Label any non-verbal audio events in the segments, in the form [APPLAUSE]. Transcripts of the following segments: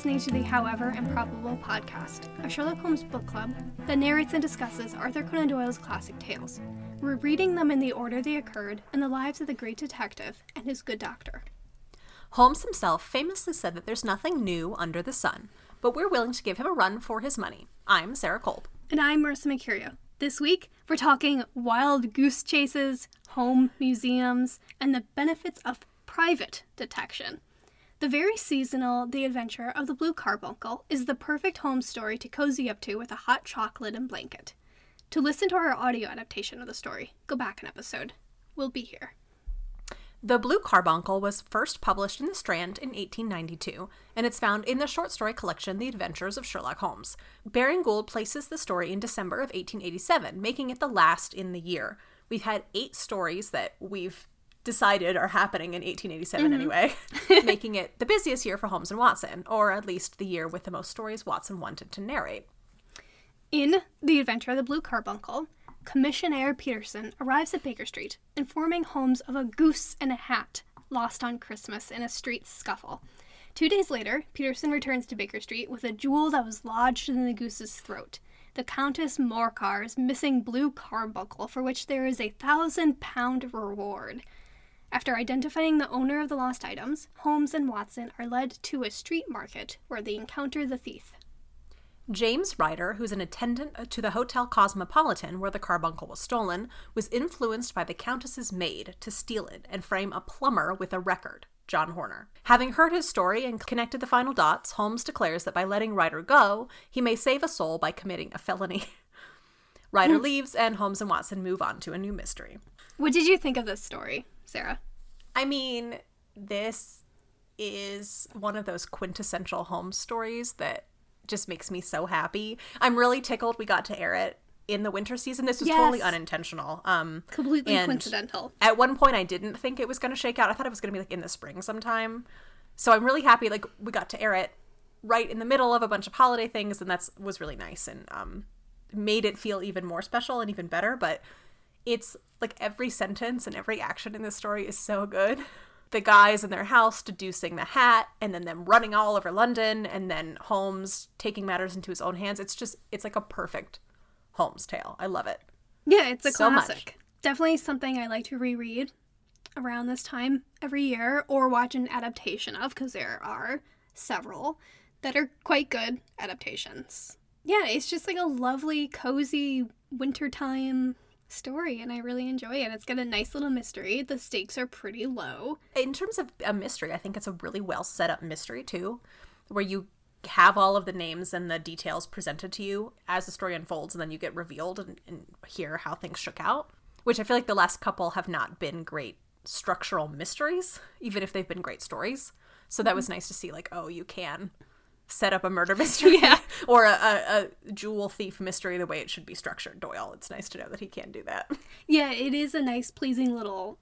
Listening to the However Improbable podcast, a Sherlock Holmes book club that narrates and discusses Arthur Conan Doyle's classic tales. We're reading them in the order they occurred in the lives of the great detective and his good doctor. Holmes himself famously said that there's nothing new under the sun, but we're willing to give him a run for his money. I'm Sarah Kolb. And I'm Marissa Mercurio. This week, we're talking wild goose chases, home museums, and the benefits of private detection. The very seasonal The Adventure of the Blue Carbuncle is the perfect Holmes story to cozy up to with a hot chocolate and blanket. To listen to our audio adaptation of the story, go back an episode. We'll be here. The Blue Carbuncle was first published in The Strand in 1892, and it's found in the short story collection The Adventures of Sherlock Holmes. Baring Gould places the story in December of 1887, making it the last in the year. We've had eight stories that we've decided are happening in 1887 mm-hmm. anyway, [LAUGHS] making it the busiest year for Holmes and Watson, or at least the year with the most stories Watson wanted to narrate. In The Adventure of the Blue Carbuncle, Commissioner Peterson arrives at Baker Street, informing Holmes of a goose and a hat lost on Christmas in a street scuffle. Two days later, Peterson returns to Baker Street with a jewel that was lodged in the goose's throat. The Countess Morcar's missing blue carbuncle, for which there is a thousand pound reward. After identifying the owner of the lost items, Holmes and Watson are led to a street market where they encounter the thief. James Ryder, who's an attendant to the Hotel Cosmopolitan where the carbuncle was stolen, was influenced by the Countess's maid to steal it and frame a plumber with a record, John Horner. Having heard his story and connected the final dots, Holmes declares that by letting Ryder go, he may save a soul by committing a felony. [LAUGHS] Ryder hmm. leaves, and Holmes and Watson move on to a new mystery. What did you think of this story? Sarah? I mean, this is one of those quintessential Holmes stories that just makes me so happy. I'm really tickled we got to air it in the winter season. This was yes. totally unintentional. Um completely coincidental. At one point I didn't think it was going to shake out. I thought it was going to be like in the spring sometime. So I'm really happy like we got to air it right in the middle of a bunch of holiday things and that's was really nice and um made it feel even more special and even better, but it's like every sentence and every action in this story is so good. The guys in their house deducing the hat and then them running all over London and then Holmes taking matters into his own hands. It's just it's like a perfect Holmes tale. I love it. Yeah, it's a so classic. Much. Definitely something I like to reread around this time every year or watch an adaptation of because there are several that are quite good adaptations. Yeah, it's just like a lovely, cozy wintertime story and I really enjoy it. It's got a nice little mystery. The stakes are pretty low. In terms of a mystery, I think it's a really well set up mystery too, where you have all of the names and the details presented to you as the story unfolds and then you get revealed and, and hear how things shook out. Which I feel like the last couple have not been great structural mysteries, even if they've been great stories. So that was mm-hmm. nice to see, like, oh, you can set up a murder [LAUGHS] mystery yeah. [LAUGHS] or a, a, a, jewel thief mystery the way it should be structured, Doyle. It's nice to know that he can do that. Yeah, it is a nice, pleasing little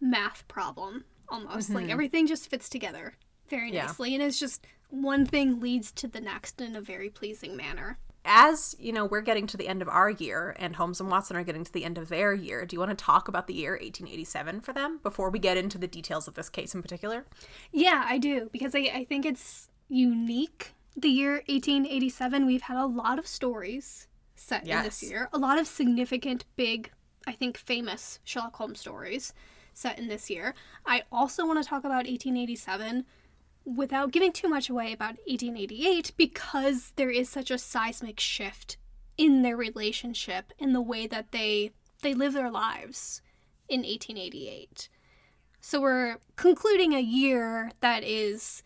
math problem almost. Mm-hmm. Like everything just fits together very nicely, yeah. and it's just one thing leads to the next in a very pleasing manner. As you know, we're getting to the end of our year, and Holmes and Watson are getting to the end of their year. Do you want to talk about the year 1887 for them before we get into the details of this case in particular? Yeah, I do, because I, I think it's unique. The year 1887, we've had a lot of stories set yes. in this year, a lot of significant, big, I think famous Sherlock Holmes stories set in this year. I also want to talk about 1887 without giving too much away about 1888 because there is such a seismic shift in their relationship in the way that they they live their lives in 1888. So we're concluding a year that is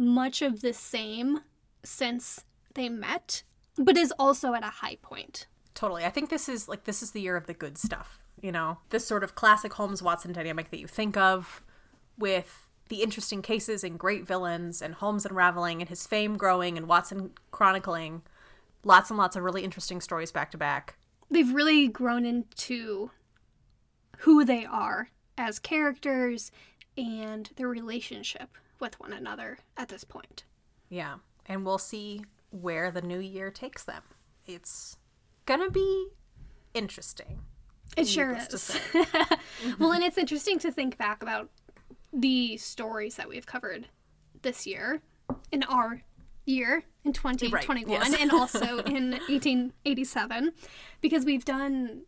much of the same since they met, but is also at a high point. Totally. I think this is like this is the year of the good stuff, you know? This sort of classic Holmes Watson dynamic that you think of with the interesting cases and great villains and Holmes unraveling and his fame growing and Watson chronicling lots and lots of really interesting stories back to back. They've really grown into who they are as characters and their relationship with one another at this point. Yeah. And we'll see where the new year takes them. It's going to be interesting. It sure is. [LAUGHS] Well, and it's interesting to think back about the stories that we've covered this year in our year in 2021 Right, yes. and also [LAUGHS] in 1887 because we've done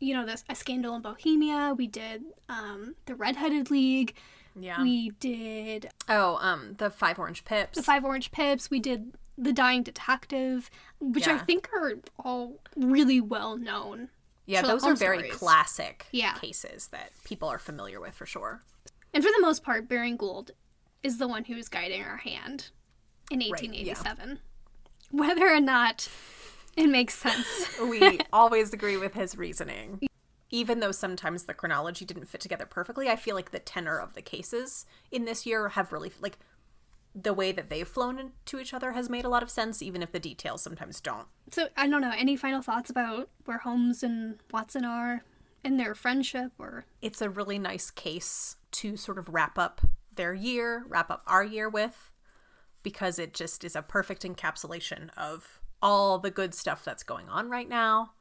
you know this a scandal in bohemia we did um, the redheaded league Yeah. we did oh, um, the five orange pips. the five orange pips we did the dying detective which i think are all really well known yeah, those are very stories. classic Yeah. cases that people are familiar with for sure. and for the most part baring gould is the one who's guiding our hand in yeah. 1887 whether or not it makes sense [LAUGHS] We [LAUGHS] always agree with his reasoning. Even though sometimes the chronology didn't fit together perfectly, I feel like the tenor of the cases in this year have really like the way that they've flown into each other has made a lot of sense, even if the details sometimes don't. So I don't know. Any final thoughts about where Holmes and Watson are and their friendship, or It's a really nice case to sort of wrap up their year, wrap up our year with, because it just is a perfect encapsulation of all the good stuff that's going on right now.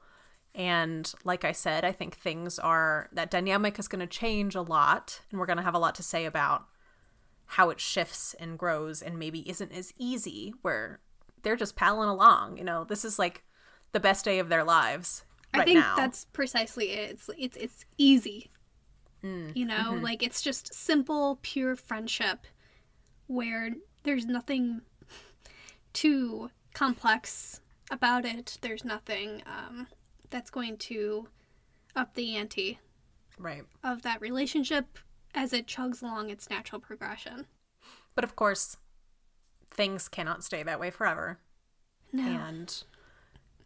And like I said, I think things are that dynamic is going to change a lot, and we're going to have a lot to say about how it shifts and grows and maybe isn't as easy where they're just palling along. You know, this is like the best day of their lives right I think now. that's precisely it. It's it's it's easy. Mm, You know, mm-hmm. like it's just simple, pure friendship where there's nothing too complex about it. There's nothing um, that's going to up the ante right. of that relationship as it chugs along its natural progression. But of course, things cannot stay that way forever. No. And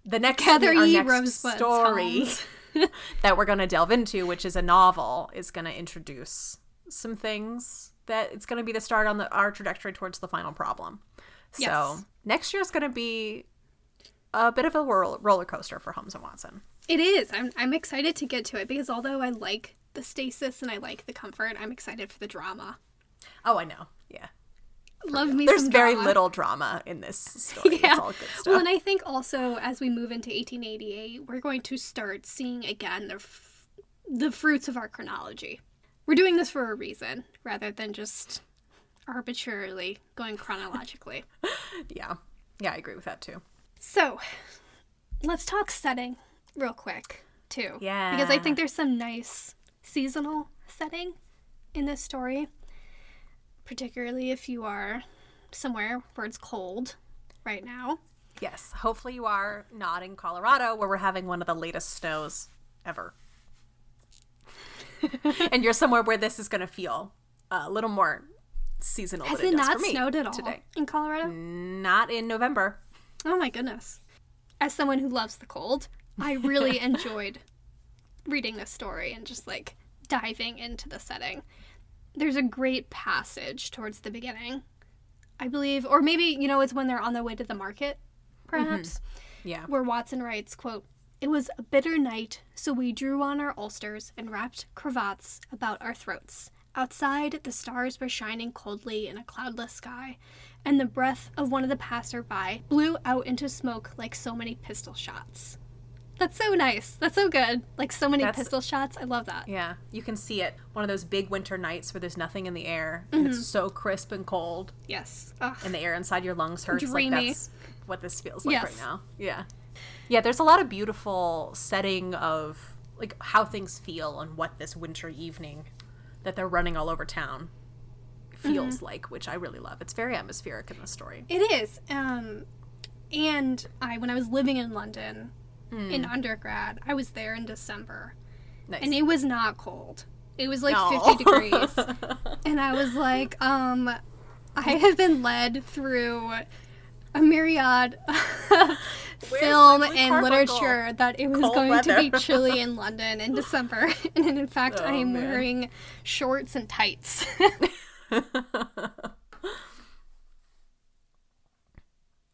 the next, Gather our next story [LAUGHS] that we're going to delve into, which is a novel, is going to introduce some things that it's going to be the start on the, our trajectory towards the final problem. So Yes. next year is going to be a bit of a roller coaster for Holmes and Watson. It is. I'm I'm excited to get to it because although I like the stasis and I like the comfort, I'm excited for the drama. Oh, I know. Yeah. Love me There's very drama. little drama in this story. [LAUGHS] Yeah. It's all good stuff. Well, and I think also as we move into 1888, we're going to start seeing again the f- the fruits of our chronology. We're doing this for a reason rather than just arbitrarily going chronologically. [LAUGHS] yeah. Yeah, I agree with that too. So, let's talk setting real quick, too. Yeah. Because I think there's some nice seasonal setting in this story, particularly if you are somewhere where it's cold right now. Yes, hopefully you are not in Colorado where we're having one of the latest snows ever. [LAUGHS] and you're somewhere where this is going to feel a little more seasonal Has it it, not snowed at all today. in Colorado? Not in November. Oh my goodness. As someone who loves the cold, I really [LAUGHS] enjoyed reading this story and just like diving into the setting. There's a great passage towards the beginning, I believe, or maybe, you know, it's when they're on their way to the market, perhaps, mm-hmm. Yeah. where Watson writes, quote, It was a bitter night, so we drew on our ulsters and wrapped cravats about our throats. Outside, the stars were shining coldly in a cloudless sky, and the breath of one of the passer-by blew out into smoke like so many pistol shots. That's so nice. That's so good. Like so many That's- pistol shots. I love that. Yeah, you can see it. One of those big winter nights where there's nothing in the air and Mm-hmm. it's so crisp and cold Yes. Ugh. and the air inside your lungs hurts. Dreamy. Like that's what this feels like right now. Yeah. Yeah, there's a lot of beautiful setting of like how things feel and what this winter evening that they're running all over town feels Mm-hmm. like, which I really love. It's very atmospheric in the story. It is. Um, and I, when I was living in London in undergrad, I was there in December, Nice. and it was not cold. It was like No. 50 degrees. [LAUGHS] and I was like, um, I have been led through a myriad [LAUGHS] film and literature that it was Cold going to be [LAUGHS] chilly in London in December. [LAUGHS] and in fact, I Oh, am man. wearing shorts and tights. [LAUGHS]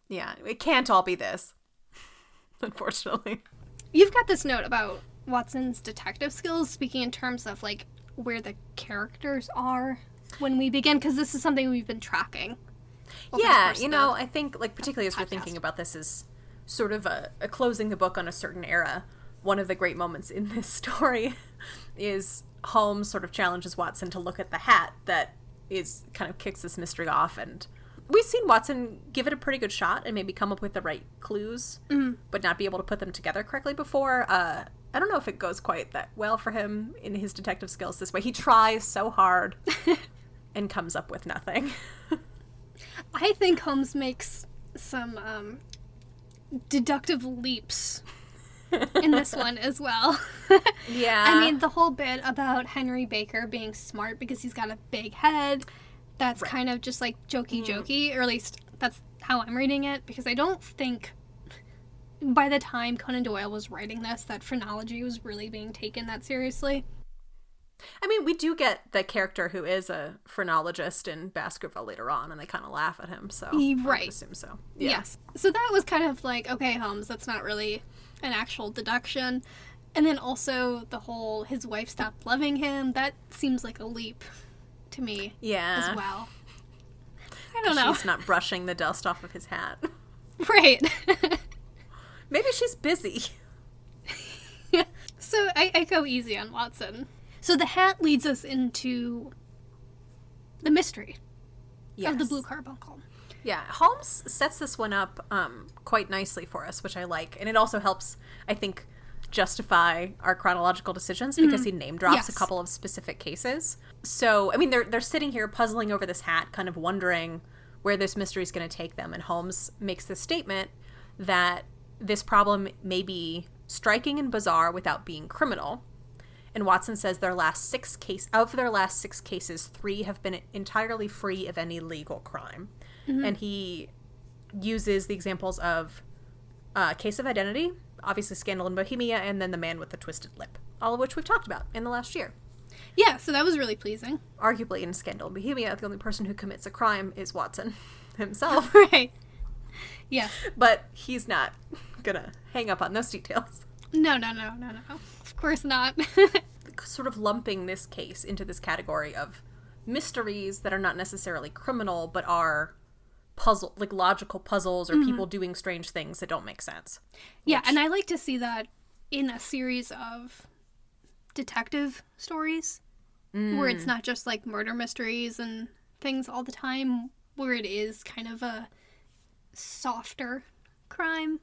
yeah, it can't all be this. Unfortunately. You've got this note about Watson's detective skills, speaking in terms of like where the characters are when we begin, because this is something we've been tracking. yeah you know i think like particularly as we're thinking about this as sort of a, a closing the book on a certain era one of the great moments in this [LAUGHS] story is holmes sort of challenges watson to look at the hat that is kind of kicks this mystery off and we've seen Watson give it a pretty good shot and maybe come up with the right clues, mm. but not be able to put them together correctly before. Uh, I don't know if it goes quite that well for him in his detective skills this way. He tries so hard [LAUGHS] and comes up with nothing. [LAUGHS] I think Holmes makes some um, deductive leaps [LAUGHS] in this one as well. [LAUGHS] yeah. I mean, the whole bit about Henry Baker being smart because he's got a big head, that's right. kind of just like jokey mm. jokey, or at least that's how I'm reading it, because I don't think by the time Conan Doyle was writing this that phrenology was really being taken that seriously. I mean, we do get the character who is a phrenologist in Baskerville later on, and they kind of laugh at him. So, mm, right, I assume so. Yeah. Yes. So that was kind of like, okay, Holmes, that's not really an actual deduction. And then also the whole his wife stopped loving him. That seems like a leap to me. Yeah. As well. [LAUGHS] I don't know. She's not brushing the dust off of his hat. [LAUGHS] Right. Maybe she's busy. [LAUGHS] so I, I go easy on Watson. So the hat leads us into the mystery yes. of the blue carbuncle. Yeah, Holmes sets this one up um, quite nicely for us, which I like, and it also helps, I think, justify our chronological decisions because mm-hmm. he name drops yes. a couple of specific cases. So, I mean, they're they're sitting here puzzling over this hat, kind of wondering where this mystery is going to take them, and Holmes makes this statement that this problem may be striking and bizarre without being criminal. And Watson says their last six case of their last six cases, three have been entirely free of any legal crime. Mm-hmm. And he uses the examples of uh, case of identity, obviously scandal in Bohemia, and then the man with the twisted lip, all of which we've talked about in the last year. Yeah, so that was really pleasing. Arguably, in Scandal in Bohemia, the only person who commits a crime is Watson [LAUGHS] himself. [LAUGHS] right. Yes. But he's not gonna hang up on those details. No, no, no, no, no. Of course not. [LAUGHS] sort of lumping this case into this category of mysteries that are not necessarily criminal, but are puzzle like logical puzzles or mm-hmm. people doing strange things that don't make sense. Yeah, which... and I like to see that in a series of detective stories mm. where it's mm. not just like murder mysteries and things all the time, where it is kind of a softer crime.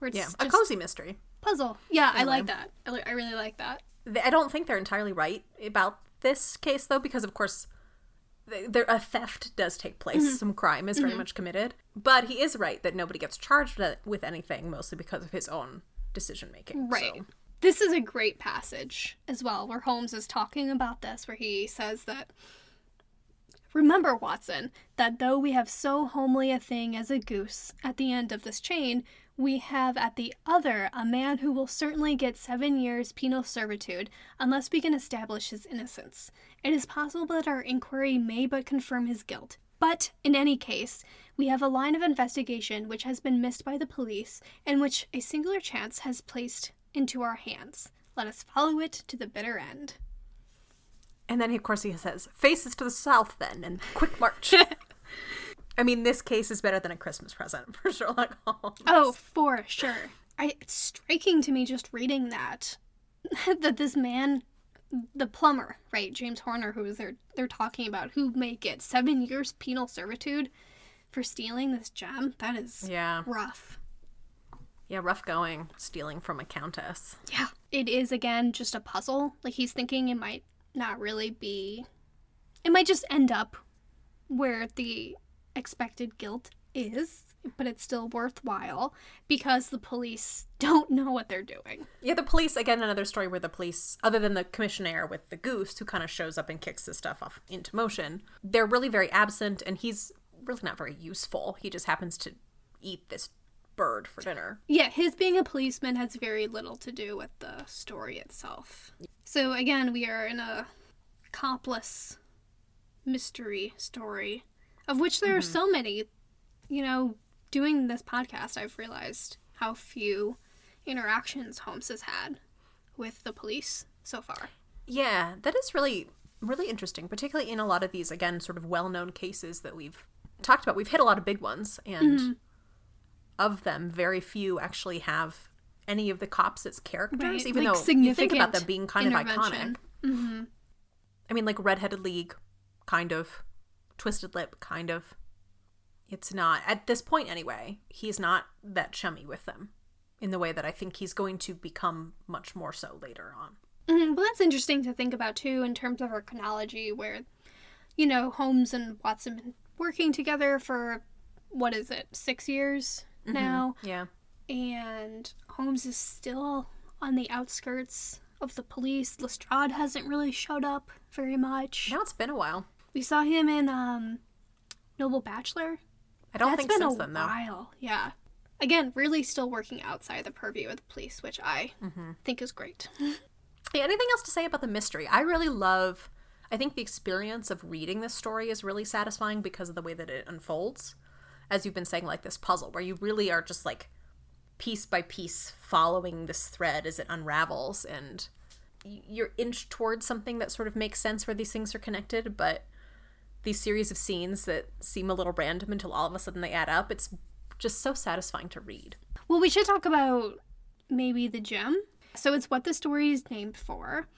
Where it's yeah, a cozy mystery puzzle. Yeah, anyway. I like that. I, li- I really like that. I don't think they're entirely right about this case though, because of course, there a theft does take place. Mm-hmm. Some crime is very mm-hmm. much committed, but he is right that nobody gets charged with anything, mostly because of his own decision making. Right. So. This is a great passage as well, where Holmes is talking about this, where he says that. Remember, Watson, that though we have so homely a thing as a goose at the end of this chain, we have at the other a man who will certainly get seven years penal servitude unless we can establish his innocence. It is possible that our inquiry may but confirm his guilt. But, in any case, we have a line of investigation which has been missed by the police and which a singular chance has placed into our hands. Let us follow it to the bitter end. And then, of course, he says, Faces to the south, then, and quick march. [LAUGHS] I mean, this case is better than a Christmas present [LAUGHS] for Sherlock Holmes. Oh, for sure. I, it's striking to me just reading that [LAUGHS] that this man, the plumber, right, James Horner, who is they're they're talking about, who may get seven years penal servitude for stealing this gem. That is yeah rough. Yeah, rough going stealing from a countess. Yeah, it is again just a puzzle. Like he's thinking it might not really be. It might just end up where the expected guilt is, but it's still worthwhile because the police don't know what they're doing. Yeah, the police, again, another story where the police, other than the commissioner with the goose who kind of shows up and kicks this stuff off into motion, they're really very absent and he's really not very useful. He just happens to eat this bird for dinner. Yeah, his being a policeman has very little to do with the story itself. So again, we are in a copless mystery story of which there mm-hmm. are so many. You know, doing this podcast, I've realized how few interactions Holmes has had with the police so far. Yeah, that is really really interesting, particularly in a lot of these again sort of well-known cases that we've talked about. We've hit a lot of big ones and mm-hmm. of them very few actually have any of the cops as characters right. even like though you think about them being kind of iconic. Mm-hmm. I mean like Redheaded League kind of Twisted Lip, kind of. it's not at this point anyway. He's not that chummy with them in the way that I think he's going to become much more so later on. Mm, well, that's interesting to think about too in terms of our chronology, where you know Holmes and Watson been working together for what is it, six years mm-hmm. now? Yeah. And Holmes is still on the outskirts of the police. Lestrade hasn't really showed up very much. Now it's been a while. We saw him in um, Noble Bachelor. I don't That's think been since a then, though. While. Yeah. Again, really still working outside the purview of the police, which I mm-hmm. think is great. [LAUGHS] Hey, anything else to say about the mystery? I really love. I think the experience of reading this story is really satisfying because of the way that it unfolds. As you've been saying, like this puzzle, where you really are just like piece by piece following this thread as it unravels, and you're inched towards something that sort of makes sense where these things are connected, but these series of scenes that seem a little random until all of a sudden they add up, it's just so satisfying to read. Well, we should talk about maybe the gem so it's what the story is named for,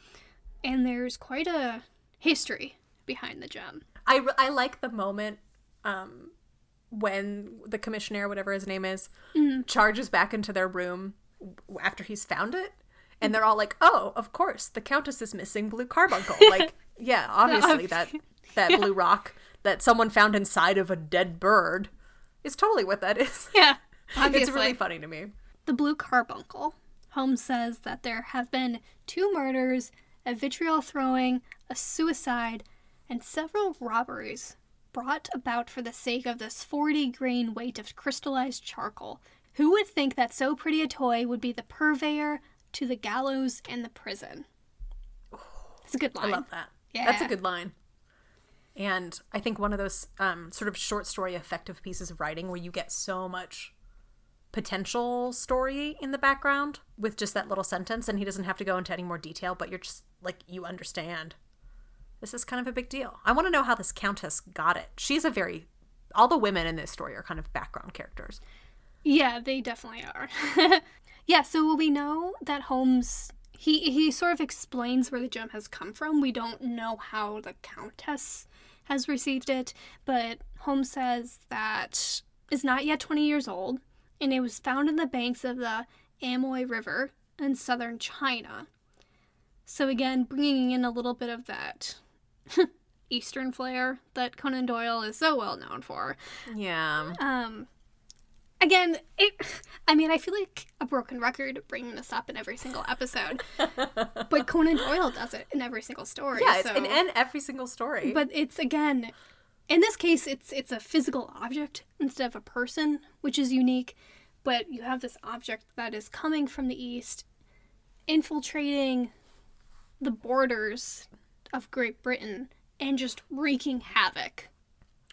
and there's quite a history behind the gem. I, I like the moment um, when the commissioner, whatever his name is, mm-hmm. charges back into their room after he's found it. And they're all like, "Oh, of course, the countess is missing blue carbuncle." like, [LAUGHS] yeah, obviously that that yeah. blue rock that someone found inside of a dead bird is totally what that is. Yeah, obviously. [LAUGHS] it's really funny to me. The blue carbuncle Holmes says that there have been two murders, a vitriol throwing, a suicide, and several robberies brought about for the sake of this 40 grain weight of crystallized charcoal. Who would think that so pretty a toy would be the purveyor to the gallows and the prison? It's a good line. I love that. Yeah. That's a good line. And I think one of those um, sort of short story effective pieces of writing where you get so much potential story in the background with just that little sentence and he doesn't have to go into any more detail but you're just like you understand this is kind of a big deal. I want to know how this countess got it. She's a very all the women in this story are kind of background characters. Yeah they definitely are. [LAUGHS] Yeah so we know that holmes he he sort of explains where the gem has come from we don't know how the countess has received it but holmes says that is not yet 20 years old and it was found in the banks of the Amoy River in southern China. So, again, bringing in a little bit of that [LAUGHS] Eastern flair that Conan Doyle is so well known for. Yeah. Um, again, it. [SIGHS] I mean, I feel like a broken record bringing this up in every single episode, [LAUGHS] but Conan Doyle does it in every single story. Yeah, it's so. in, in every single story. But it's again, in this case, it's it's a physical object instead of a person, which is unique but you have this object that is coming from the east, infiltrating the borders of Great Britain and just wreaking havoc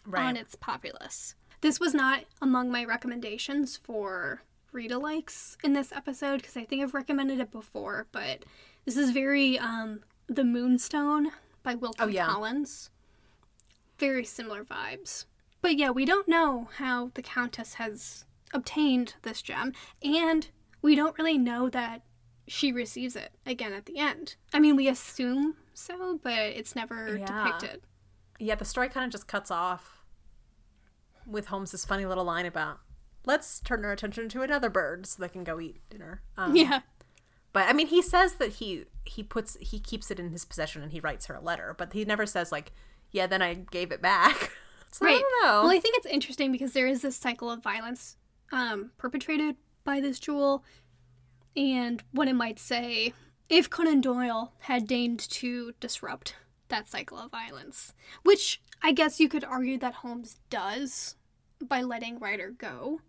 right. on its populace. This was not among my recommendations for read alikes in this episode because I think I've recommended it before, but this is very um, The Moonstone by Wilkie oh, yeah. Collins. Very similar vibes. But yeah, we don't know how the Countess has obtained this gem, and we don't really know that she receives it again at the end. I mean, we assume so, but it's never yeah. depicted. Yeah, the story kind of just cuts off with Holmes's funny little line about let's turn our attention to another bird so they can go eat dinner. Um, yeah. But I mean, he says that he he puts he keeps it in his possession and he writes her a letter, but he never says like, yeah, then I gave it back. [LAUGHS] so right. I well, I think it's interesting because there is this cycle of violence um, perpetrated by this jewel, and what it might say if Conan Doyle had deigned to disrupt that cycle of violence, which I guess you could argue that Holmes does by letting Ryder go.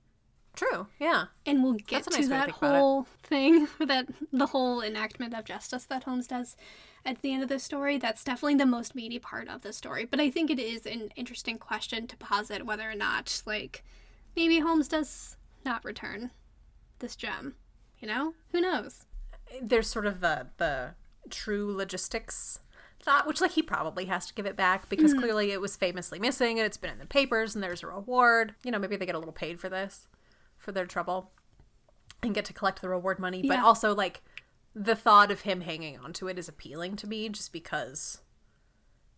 True, yeah. And we'll get nice to that to whole thing, [LAUGHS] that the whole enactment of justice that Holmes does at the end of the story. That's definitely the most meaty part of the story. But I think it is an interesting question to posit whether or not, like, maybe Holmes does not return this gem. You know? Who knows? There's sort of the the true logistics thought, which like he probably has to give it back because mm-hmm. clearly it was famously missing and it's been in the papers and there's a reward. You know, maybe they get a little paid for this, for their trouble, and get to collect the reward money. Yeah. But also like the thought of him hanging on to it is appealing to me just because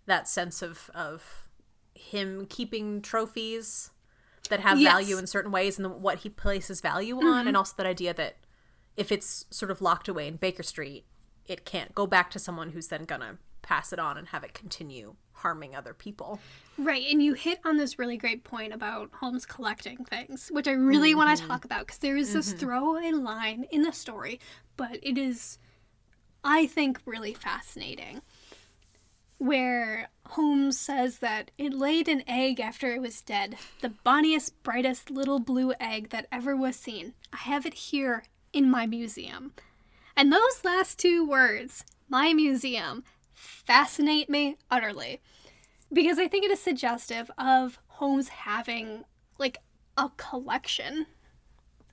that sense of of him keeping trophies that have yes. value in certain ways and the, what he places value on, mm-hmm. and also that idea that if it's sort of locked away in Baker Street, it can't go back to someone who's then gonna pass it on and have it continue harming other people. Right, and you hit on this really great point about Holmes collecting things, which I really mm-hmm. want to talk about because there is mm-hmm. this throwaway line in the story, but it is, I think, really fascinating. Where Holmes says that it laid an egg after it was dead, the bonniest, brightest little blue egg that ever was seen. I have it here in my museum. And those last two words, my museum, fascinate me utterly because I think it is suggestive of Holmes having like a collection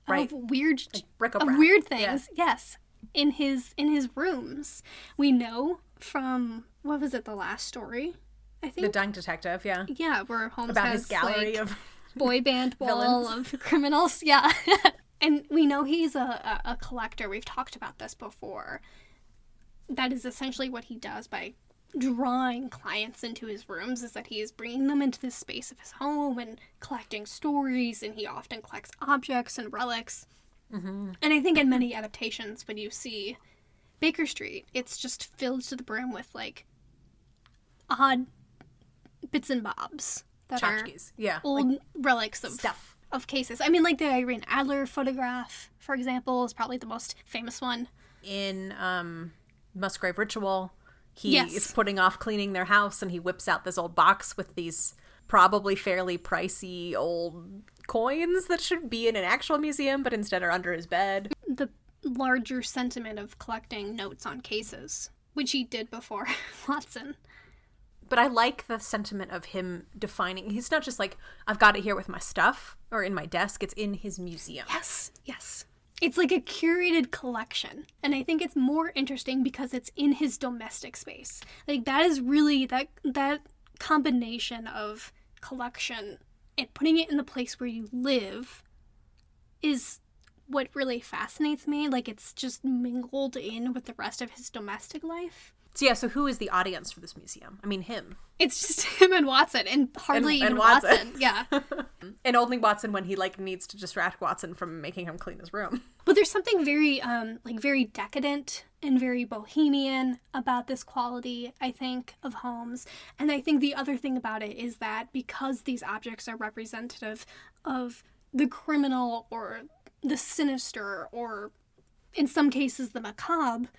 right. of weird like of weird things. Yeah. Yes, in his in his rooms. We know from what was it the last story? I think the Dying Detective. Yeah, yeah, where Holmes about has, his gallery like, of [LAUGHS] boy band [LAUGHS] wall of criminals. Yeah. [LAUGHS] and we know he's a, a, a collector. We've talked about this before. That is essentially what he does by drawing clients into his rooms is that he is bringing them into the space of his home and collecting stories and he often collects objects and relics mm-hmm. and i think in many adaptations when you see baker street it's just filled to the brim with like odd bits and bobs that Tchotchkes. are yeah old like relics of stuff of cases i mean like the irene adler photograph for example is probably the most famous one in um musgrave ritual he yes. is putting off cleaning their house and he whips out this old box with these probably fairly pricey old coins that should be in an actual museum but instead are under his bed. The larger sentiment of collecting notes on cases, which he did before [LAUGHS] Watson. But I like the sentiment of him defining. He's not just like, I've got it here with my stuff or in my desk, it's in his museum. Yes, yes. It's like a curated collection. And I think it's more interesting because it's in his domestic space. Like that is really that that combination of collection and putting it in the place where you live is what really fascinates me. Like it's just mingled in with the rest of his domestic life. So yeah, so who is the audience for this museum? I mean, him. It's just [LAUGHS] him and Watson, and hardly and, even Watson. Watson. Yeah, [LAUGHS] and only Watson when he like needs to distract Watson from making him clean his room. [LAUGHS] But there's something very, um, like very decadent and very bohemian about this quality. I think of Holmes, and I think the other thing about it is that because these objects are representative of the criminal or the sinister or, in some cases, the macabre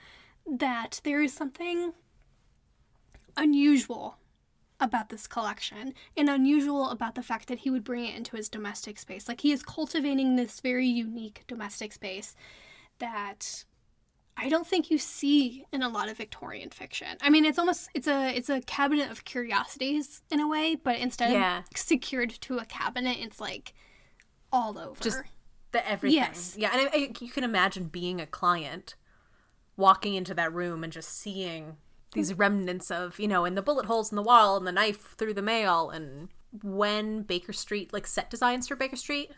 that there is something unusual about this collection and unusual about the fact that he would bring it into his domestic space. Like he is cultivating this very unique domestic space that I don't think you see in a lot of Victorian fiction. I mean, it's almost it's a it's a cabinet of curiosities in a way, but instead yeah. of secured to a cabinet, it's like all over. Just the everything. Yes. Yeah, and I, I, you can imagine being a client walking into that room and just seeing these remnants of, you know, and the bullet holes in the wall and the knife through the mail and when Baker Street, like set designs for Baker Street,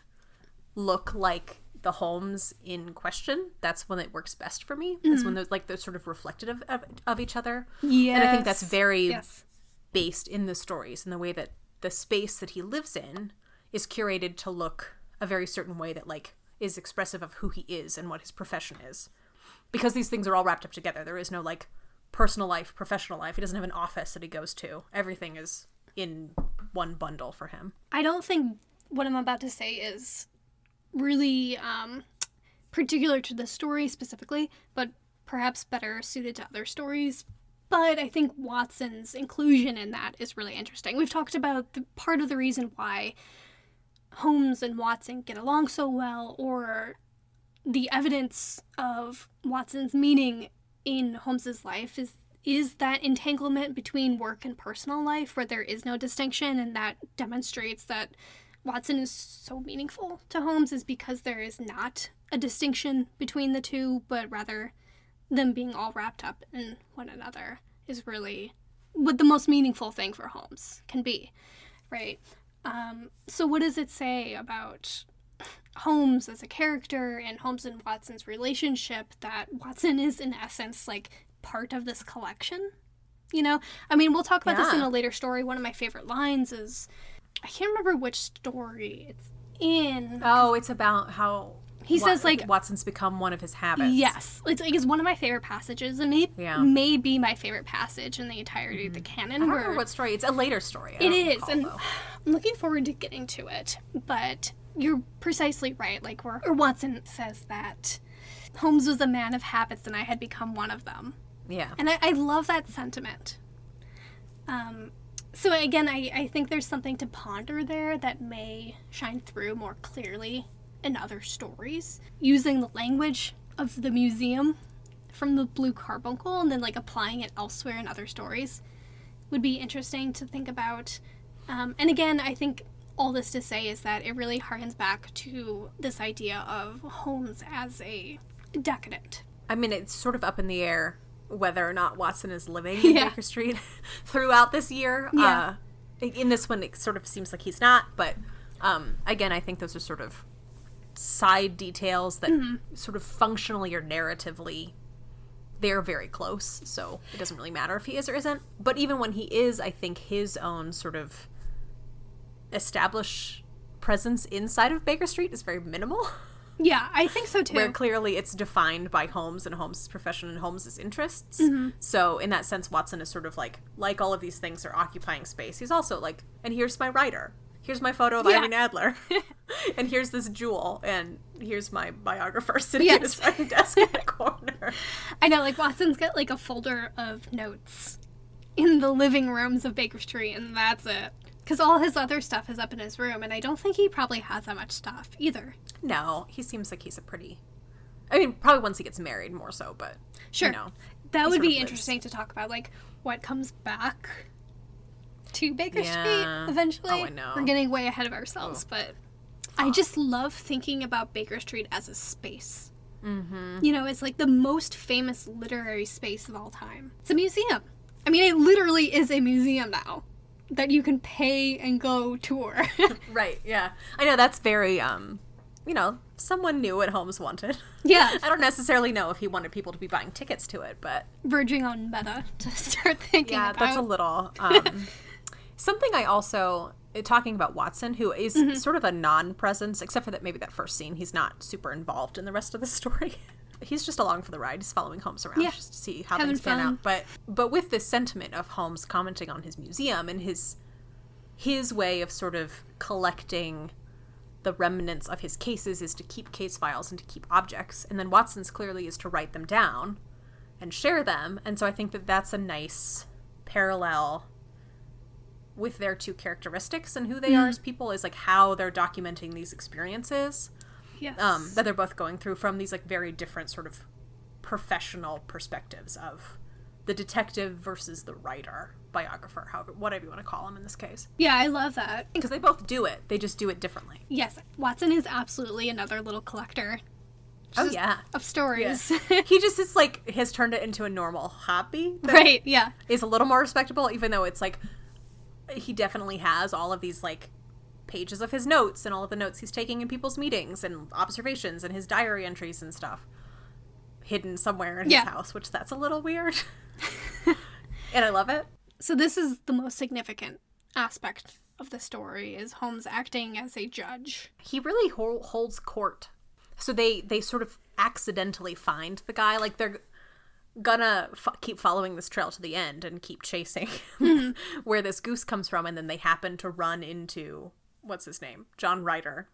look like the Holmes in question, that's when it works best for me. That's mm-hmm. when they're like they're sort of reflective of, of each other. Yeah. And I think that's very yes. based in the stories and the way that the space that he lives in is curated to look a very certain way that like is expressive of who he is and what his profession is because these things are all wrapped up together. There is no like personal life, professional life. He doesn't have an office that he goes to. Everything is in one bundle for him. I don't think what I'm about to say is really um, particular to the story specifically, but perhaps better suited to other stories. But I think Watson's inclusion in that is really interesting. We've talked about the part of the reason why Holmes and Watson get along so well, or the evidence of Watson's meaning in Holmes's life is is that entanglement between work and personal life where there is no distinction and that demonstrates that Watson is so meaningful to Holmes is because there is not a distinction between the two but rather them being all wrapped up in one another is really what the most meaningful thing for Holmes can be right? Um, so what does it say about Holmes as a character and Holmes and Watson's relationship that Watson is in essence like part of this collection. You know, I mean, we'll talk about yeah. this in a later story. One of my favorite lines is I can't remember which story it's in. Oh, it's about how he says like Watson's become one of his habits. Yes, it's like it's one of my favorite passages, and it yeah. may be my favorite passage in the entirety mm-hmm. of the mm-hmm. canon. I don't remember what story. It's a later story. I it is, recall, and though. I'm looking forward to getting to it. But you're precisely right. Like where or Watson says that Holmes was a man of habits, and I had become one of them. Yeah, and I, I love that sentiment. Um, so again, I, I think there's something to ponder there that may shine through more clearly in other stories, using the language of the museum from the Blue Carbuncle and then like applying it elsewhere in other stories would be interesting to think about. Um, and again, I think all this to say is that it really harkens back to this idea of Holmes as a decadent. I mean, it's sort of up in the air whether or not Watson is living in yeah. Baker Street [LAUGHS] throughout this year. Yeah. Uh, in this one, it sort of seems like he's not, but um, again, I think those are sort of side details that mm-hmm. sort of functionally or narratively they're very close, so it doesn't really matter if he is or isn't. But even when he is, I think his own sort of established presence inside of Baker Street is very minimal. [LAUGHS] Yeah, I think so too. Where clearly it's defined by Holmes and Holmes' profession and Holmes' interests. Mm-hmm. So in that sense, Watson is sort of like like all of these things are occupying space. He's also like, and here's my writer. Here's my photo of yeah. Irene Adler, [LAUGHS] [LAUGHS] and here's this jewel, and here's my biographer sitting yes. at his writing desk in the corner. I know, like Watson's got like a folder of notes in the living rooms of Baker Street, and that's it. Because all his other stuff is up in his room, and I don't think he probably has that much stuff either. No, he seems like he's a pretty. I mean, probably once he gets married, more so, but sure. You know, that would be interesting to talk about, like what comes back to Baker yeah. Street eventually. Oh, I know. We're getting way ahead of ourselves, oh. but I just love thinking about Baker Street as a space. Mm-hmm. You know, it's like the most famous literary space of all time. It's a museum. I mean, it literally is a museum now that you can pay and go tour. [LAUGHS] right, yeah. I know that's very um you know, someone knew what Holmes wanted. Yeah. [LAUGHS] I don't necessarily know if he wanted people to be buying tickets to it, but verging on meta [LAUGHS] to start thinking Yeah, about. that's a little um something I also uh, talking about Watson, who is mm-hmm. sort of a non-presence, except for that maybe that first scene, he's not super involved in the rest of the story he's just along for the ride. He's following Holmes around yeah. just to see how Having things pan fun. out. But but with this sentiment of Holmes commenting on his museum and his his way of sort of collecting the remnants of his cases is to keep case files and to keep objects, and then Watson's clearly is to write them down and share them. And so I think that that's a nice parallel with their two characteristics and who they mm. are as people is like how they're documenting these experiences yes. um, that they're both going through from these like very different sort of professional perspectives of the detective versus the writer biographer however whatever you want to call them in this case. Yeah i love that. Because they both do it. They just do it differently. Yes watson is absolutely another little collector. Oh yeah. of stories. Yeah. [LAUGHS] he just is like has turned it into a normal hobby right yeah. is a little more respectable even though it's like he definitely has all of these like pages of his notes and all of the notes he's taking in people's meetings and observations and his diary entries and stuff hidden somewhere in yeah. his house, which that's a little weird. [LAUGHS] and I love it. So this is the most significant aspect of the story is Holmes acting as a judge. He really ho- holds court. So they they sort of accidentally find the guy like they're gonna f- keep following this trail to the end and keep chasing mm-hmm. [LAUGHS] where this goose comes from and then they happen to run into what's his name? John Ryder.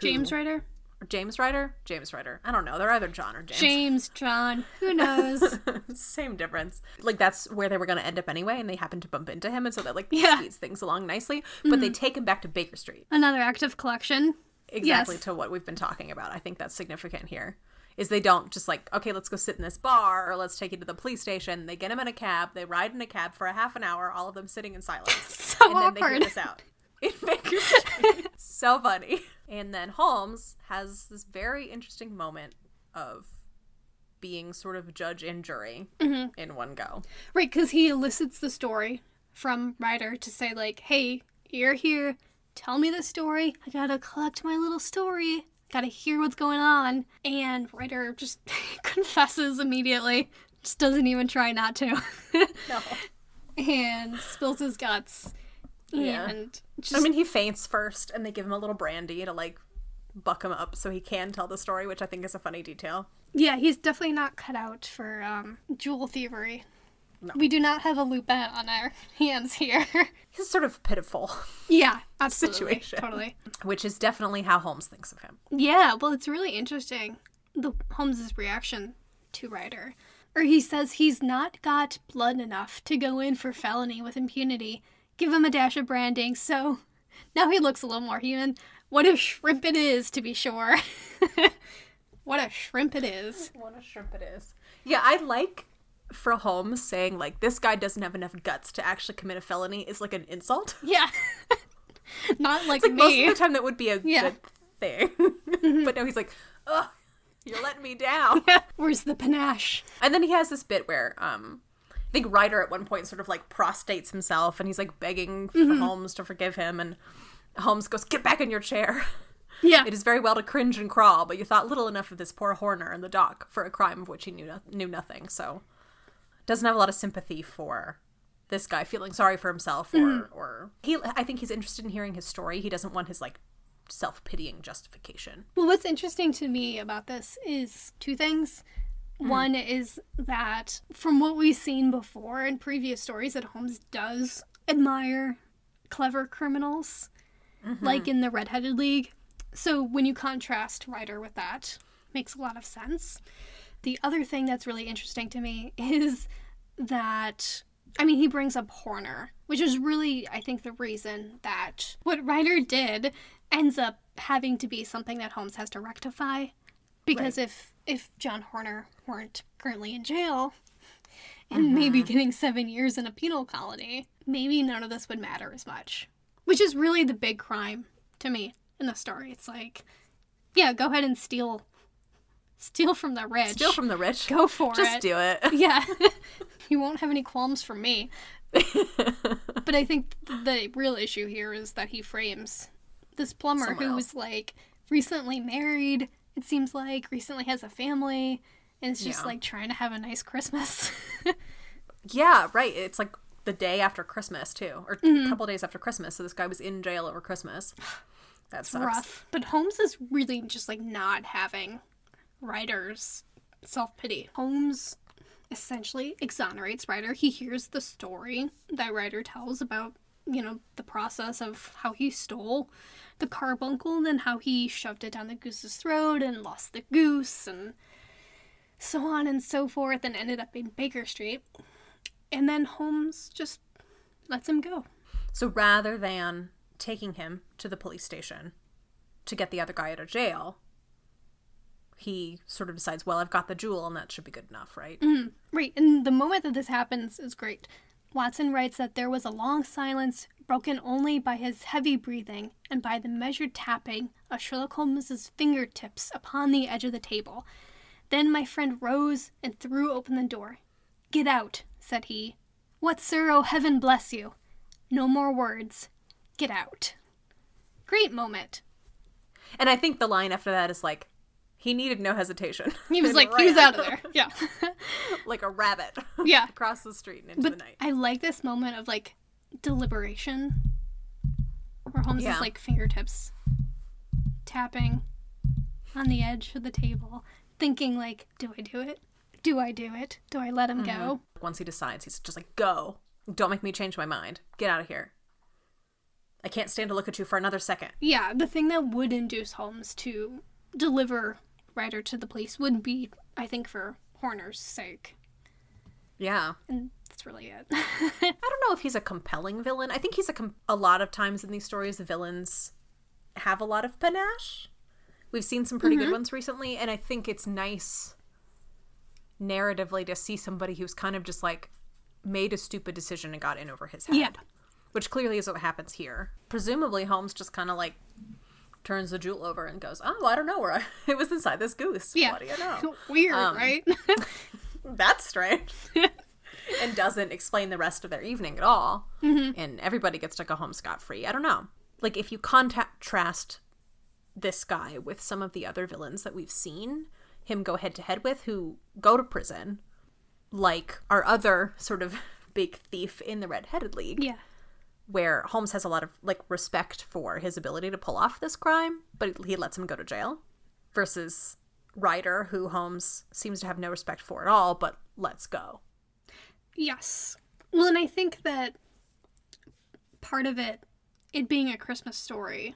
Who, James Ryder? James Ryder? James Ryder. I don't know. They're either John or James. James, John. Who [LAUGHS] knows? Same difference. Like that's where they were going to end up anyway, and they happen to bump into him, and so that like yeah. speeds things along nicely. But mm-hmm. they take him back to Baker Street. Another active collection. Exactly yes. to what we've been talking about. I think that's significant here. Is they don't just like, okay, let's go sit in this bar or let's take you to the police station. They get him in a cab. They ride in a cab for a half an hour, all of them sitting in silence. [LAUGHS] so and awkward. then they hear this out in Baker Street. so funny. And then Holmes has this very interesting moment of being sort of judge and jury mm-hmm. in one go. Right, because he elicits the story from Ryder to say, like, hey, you're here. Tell me the story. I gotta collect my little story. Gotta hear what's going on. And Ryder just [LAUGHS] confesses immediately. Just doesn't even try not to. no. [LAUGHS] And spills his guts Yeah. And just, I mean, he faints first, and they give him a little brandy to like buck him up so he can tell the story, which I think is a funny detail. yeah, he's definitely not cut out for um, jewel thievery. We do not have a Lupin on our [LAUGHS] hands here. [LAUGHS] He's sort of pitiful, yeah, [LAUGHS] absolutely. Situation. Totally. which is definitely how Holmes thinks of him. Yeah, well, it's really interesting the Holmes's reaction to Ryder. Or he says he's not got blood enough to go in for felony with impunity. Give him a dash of branding, so now he looks a little more human. What a shrimp it is, to be sure. [LAUGHS] what a shrimp it is. What a shrimp it is. Yeah, I like for Holmes saying like this guy doesn't have enough guts to actually commit a felony is like an insult. [LAUGHS] Yeah. [LAUGHS] not like, Like most me. of the time that would be a Yeah. good thing. but no, he's like, ugh, you're letting me down. Where's the panache? And then he has this bit where um think Ryder at one point sort of like prostrates himself and he's like begging for mm-hmm. Holmes to forgive him and Holmes goes, Get back in your chair. [LAUGHS] Yeah. It is very well to cringe and crawl, but you thought little enough of this poor Horner in the dock for a crime of which he knew no- knew nothing. So doesn't have a lot of sympathy for this guy feeling sorry for himself or mm-hmm. or he I think he's interested in hearing his story. He doesn't want his like self-pitying justification. Well, what's interesting to me about this is two things. Mm-hmm. One is that from what we've seen before in previous stories, that Holmes does admire clever criminals, mm-hmm. like in the Red-Headed League. So when you contrast Ryder with that, makes a lot of sense. The other thing that's really interesting to me [LAUGHS] is that I mean he brings up Horner, which is really I think the reason that what Ryder did ends up having to be something that Holmes has to rectify. Because if if John Horner weren't currently in jail and mm-hmm. maybe getting seven years in a penal colony, maybe none of this would matter as much. Which is really the big crime to me in the story. It's like, yeah, go ahead and steal steal from the rich. Steal from the rich. Go for Just it. Just do it. [LAUGHS] Yeah. [LAUGHS] you won't have any qualms from me. [LAUGHS] but I think the real issue here is that he frames this plumber Someone who else. was like recently married, it seems like, recently has a family, and is just Yeah. like trying to have a nice Christmas. [LAUGHS] Yeah, right. It's like the day after Christmas too, or Mm-hmm. a couple days after Christmas. So this guy was in jail over Christmas. [SIGHS] That's. Rough. But Holmes is really just like not having Ryder's self pity. Holmes essentially exonerates Ryder. He hears the story that Ryder tells about, you know, the process of how he stole the carbuncle and then how he shoved it down the goose's throat and lost the goose and so on and so forth and ended up in Baker Street. And then Holmes just lets him go. So rather than taking him to the police station to get the other guy out of jail, he sort of decides, well, I've got the jewel and that should be good enough, right? Mm-hmm. Right, and the moment that this happens is great. Watson writes that there was a long silence, broken only by his heavy breathing and by the measured tapping of Sherlock Holmes's fingertips upon the edge of the table. Then my friend rose and threw open the door. Get out, said he. What, sir? Oh, heaven bless you. No more words. Get out. Great moment. And I think the line after that is like, he needed no hesitation. [LAUGHS] He was like, he was out of there. [LAUGHS] Yeah. [LAUGHS] like a rabbit yeah. across the street and into But the night. I like this moment of like deliberation where Holmes Yeah. is like fingertips tapping on the edge of the table, thinking like, do I do it? Do I do it? Do I let him go? Mm-hmm. Once he decides, he's just like, go. Don't make me change my mind. Get out of here. I can't stand to look at you for another second. Yeah, the thing that would induce Holmes to deliver Ryder to the police would be, I think, for Horner's sake. Yeah. And that's really it. [LAUGHS] I don't know if he's a compelling villain. I think he's a com- a lot of times in these stories the villains have a lot of panache. We've seen some pretty good mm-hmm. ones recently and I think it's nice narratively to see somebody who's kind of just like made a stupid decision and got in over his head. Yeah. Which clearly is what happens here. Presumably Holmes just kind of like turns the jewel over and goes, "Oh, I don't know where I [LAUGHS] it was inside this goose. yeah. What do you know?" [LAUGHS] Weird, Um, right? [LAUGHS] That's strange. and doesn't explain the rest of their evening at all. And everybody gets to go home scot free. I don't know. Like, if you contrast this guy with some of the other villains that we've seen him go head to head with who go to prison, like our other sort of big thief in the Red Headed League, yeah. Where Holmes has a lot of like respect for his ability to pull off this crime, but he lets him go to jail versus Ryder, who Holmes seems to have no respect for at all, but lets go. Yes. Well, and I think that part of it, it being a Christmas story,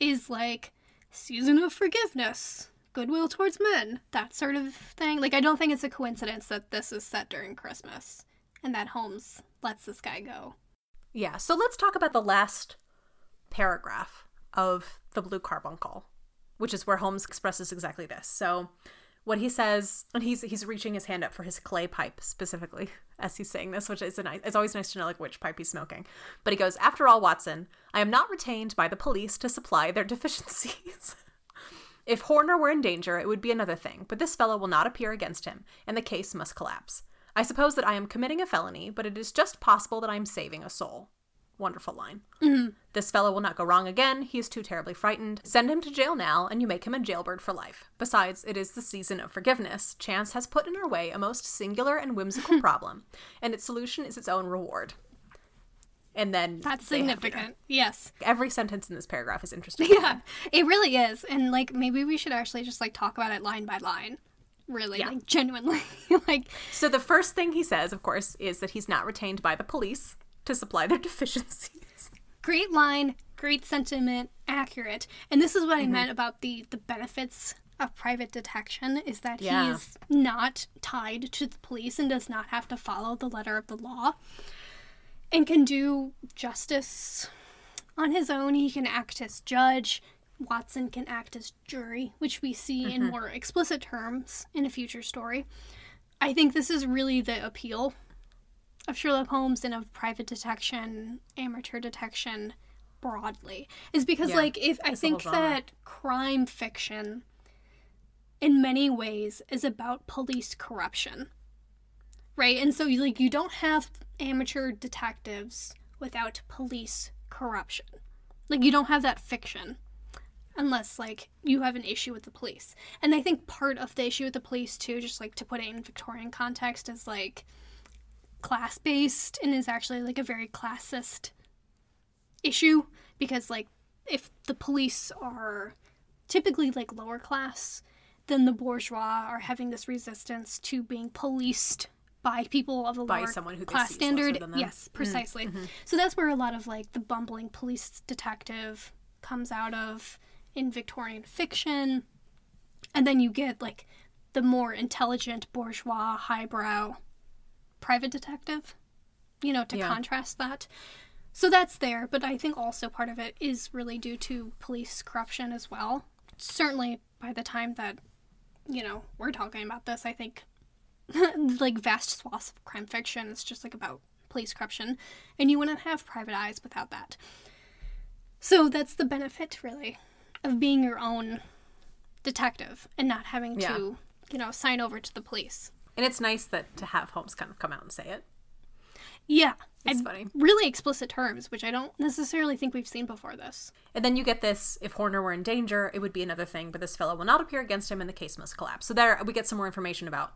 is like season of forgiveness, goodwill towards men, that sort of thing. Like, I don't think it's a coincidence that this is set during Christmas and that Holmes lets this guy go. Yeah, so let's talk about the last paragraph of The Blue Carbuncle, which is where Holmes expresses exactly this. So, what he says, and he's he's reaching his hand up for his clay pipe specifically [LAUGHS] as he's saying this, which is a nice. It's always nice to know like which pipe he's smoking. But he goes, "After all, Watson, I am not retained by the police to supply their [LAUGHS] deficiencies." if Horner were in danger, it would be another thing, but this fellow will not appear against him, and the case must collapse. I suppose that I am committing a felony, but it is just possible that I am saving a soul. Wonderful line. Mm-hmm. This fellow will not go wrong again. He is too terribly frightened. Send him to jail now, and you make him a jailbird for life. Besides, it is the season of forgiveness. Chance has put in our way a most singular and whimsical [LAUGHS] problem, and its solution is its own reward. And then that's significant. Yes. Every sentence in this paragraph is interesting. [LAUGHS] Yeah, it really is. And like maybe we should actually just like talk about it line by line really yeah. like genuinely [LAUGHS] like so the first thing he says of course is that he's not retained by the police to supply their [LAUGHS] deficiencies great line great sentiment accurate and this is what mm-hmm. i meant about the the benefits of private detection is that yeah. he's not tied to the police and does not have to follow the letter of the law and can do justice on his own he can act as judge Watson can act as jury, which we see mm-hmm. in more explicit terms in a future story. I think this is really the appeal of Sherlock Holmes and of private detection, amateur detection broadly, is because, yeah, like, if I think that crime fiction in many ways is about police corruption, right? And so, like, you don't have amateur detectives without police corruption. Like, you don't have that fiction unless like you have an issue with the police. And I think part of the issue with the police too, just like to put it in Victorian context, is like class based and is actually like a very classist issue because like if the police are typically like lower class, then the bourgeois are having this resistance to being policed by people of a by lower someone who class standard. Yes, mm-hmm. precisely. Mm-hmm. So that's where a lot of like the bumbling police detective comes out of in Victorian fiction. And then you get like the more intelligent bourgeois highbrow private detective, you know, to yeah. contrast that. So that's there, but I think also part of it is really due to police corruption as well. Certainly by the time that, you know, we're talking about this, I think [LAUGHS] like vast swaths of crime fiction is just like about police corruption, and you wouldn't have private eyes without that. So that's the benefit, really of being your own detective and not having yeah. to, you know, sign over to the police. And it's nice that to have Holmes kind of come out and say it. Yeah. It's funny. Really explicit terms, which I don't necessarily think we've seen before this. And then you get this if Horner were in danger, it would be another thing, but this fellow will not appear against him and the case must collapse. So there we get some more information about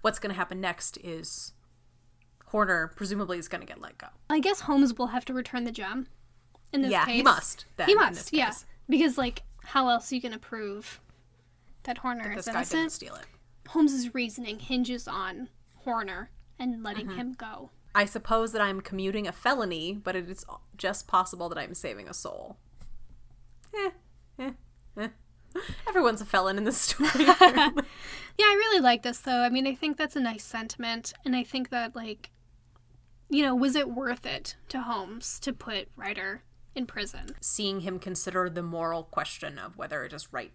what's going to happen next is Horner presumably is going to get let go. I guess Holmes will have to return the gem in this yeah, case. he must. Then, he must, yeah. Because like, how else are you gonna prove that Horner that is innocent? steal it. Holmes's reasoning hinges on Horner and letting mm-hmm. him go. I suppose that I'm commuting a felony, but it is just possible that I'm saving a soul. Eh, eh, eh. Everyone's a felon in this [LAUGHS] story. [LAUGHS] yeah, I really like this though. I mean, I think that's a nice sentiment, and I think that like, you know, was it worth it to Holmes to put Ryder in prison. Seeing him consider the moral question of whether it is right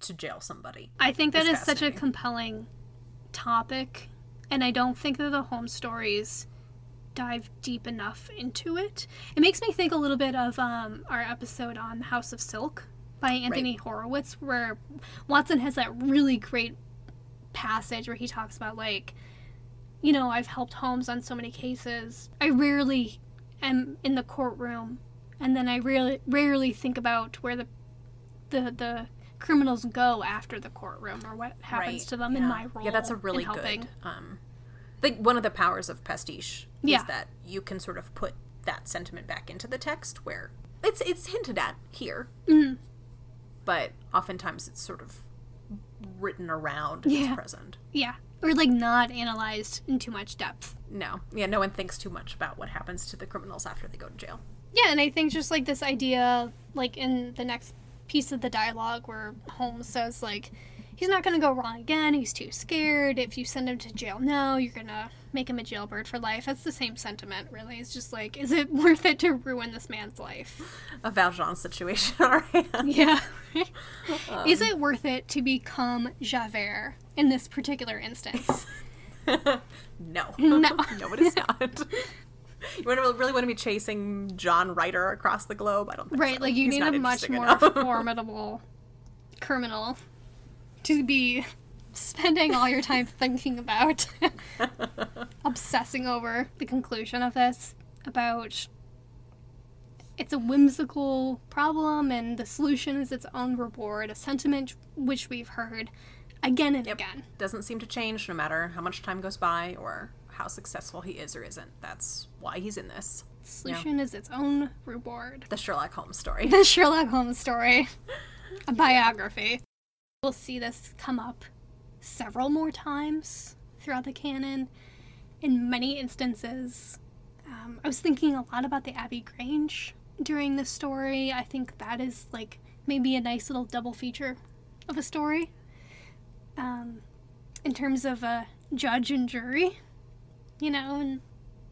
to jail somebody. I think that is, is such a compelling topic, and I don't think that the Holmes stories dive deep enough into it. It makes me think a little bit of um, our episode on The House of Silk by Anthony right. Horowitz, where Watson has that really great passage where he talks about like you know i've helped holmes on so many cases i rarely am in the courtroom and then I really rarely think about where the the the criminals go after the courtroom or what happens right. to them yeah. in my role. Yeah, that's a really good. Um, I think one of the powers of pastiche yeah. is that you can sort of put that sentiment back into the text where it's it's hinted at here. Mm-hmm. But oftentimes it's sort of written around Yeah. its present. Yeah. Or like not analyzed in too much depth. No. Yeah, no one thinks too much about what happens to the criminals after they go to jail. Yeah, and I think just like this idea, like in the next piece of the dialogue where Holmes says, like, he's not gonna go wrong again, he's too scared. If you send him to jail now, you're gonna make him a jailbird for life. That's the same sentiment, really. It's just like, is it [LAUGHS] worth it to ruin this man's life? A Valjean situation on our hands. Yeah. [LAUGHS] is um. it worth it to become Javert in this particular instance? [LAUGHS] No. No. no, it is not. [LAUGHS] You really want to be chasing John Ryder across the globe? I don't think Right, so. like you He's need a much more enough. [LAUGHS] formidable criminal to be spending all your time [LAUGHS] thinking about, obsessing over the conclusion of this about it's a whimsical problem and the solution is its own reward, a sentiment which we've heard again and Yep. again. Doesn't seem to change no matter how much time goes by or how successful he is or isn't. That's why he's in this. Solution is its own reward. The Sherlock Holmes story. [LAUGHS] the Sherlock Holmes story, a biography. We'll see this come up several more times throughout the canon. In many instances, um, I was thinking a lot about the Abbey Grange during this story. I think that is like maybe a nice little double feature of a story. Um, in terms of a judge and jury, you know, and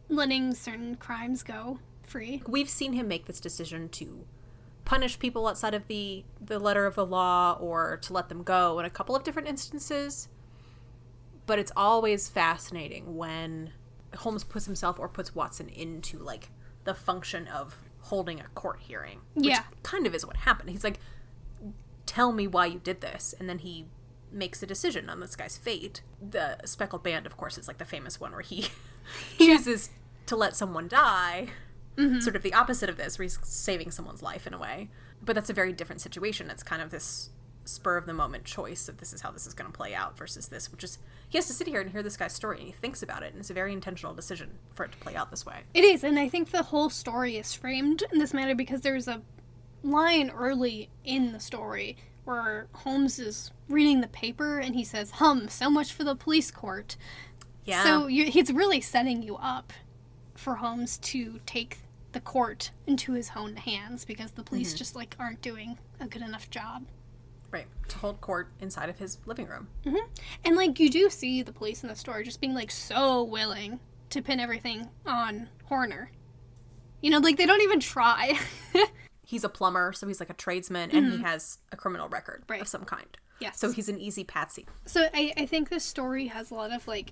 letting certain crimes go free. We've seen him make this decision to punish people outside of the the letter of the law or to let them go in a couple of different instances. But it's always fascinating when Holmes puts himself or puts Watson into like the function of holding a court hearing. Which Yeah. kind of is what happened. He's like, Tell me why you did this and then he makes a decision on this guy's fate. The speckled band, of course, is like the famous one where he [LAUGHS] [LAUGHS] chooses to let someone die mm-hmm. sort of the opposite of this, where he's saving someone's life in a way. But that's a very different situation. It's kind of this spur of the moment choice of this is how this is going to play out versus this, which is he has to sit here and hear this guy's story and he thinks about it, and it's a very intentional decision for it to play out this way. It is, and I think the whole story is framed in this manner because there's a line early in the story where Holmes is reading the paper and he says, "Hum, so much for the police court." Yeah. So you, he's really setting you up for Holmes to take the court into his own hands because the police mm-hmm. just like aren't doing a good enough job. right. To hold court inside of his living room. Mm-hmm. And like you do see the police in the store just being like so willing to pin everything on Horner. You know, like they don't even try. [LAUGHS] He's a plumber, so he's like a tradesman, and he mm-hmm. has a criminal record Right. of some kind. yes. So he's an easy patsy. So I, I think this story has a lot of like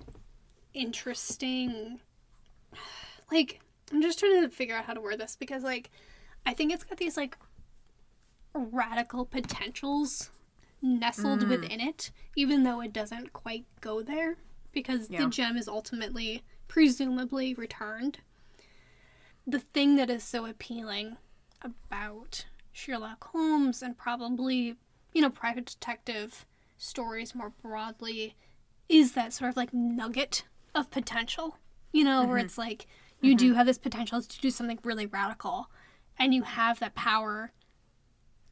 interesting [SIGHS] like I'm just trying to figure out how to word this because like I think it's got these like radical potentials nestled mm. within it, even though it doesn't quite go there because Yeah. the gem is ultimately presumably returned. The thing that is so appealing about Sherlock Holmes and probably, you know, private detective stories more broadly is that sort of like nugget of potential, you know, where mm-hmm. it's like you do mm-hmm. have this potential to do something really radical and you have that power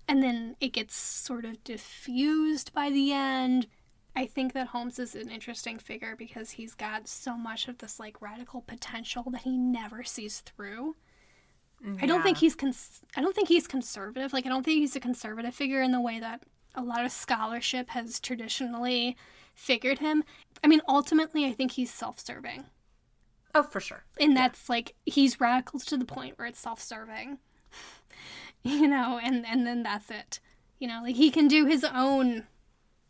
and then it gets sort of diffused by the end. I think that Holmes is an interesting figure because he's got so much of this like radical potential that he never sees through. I don't think he's cons- I don't think he's conservative. Like I don't think he's a conservative figure in the way that a lot of scholarship has traditionally figured him. I mean, ultimately, I think he's self-serving, Oh, for sure. and that's like he's radical to the point where it's self-serving, [LAUGHS] you know, and and then that's it. You know, like he can do his own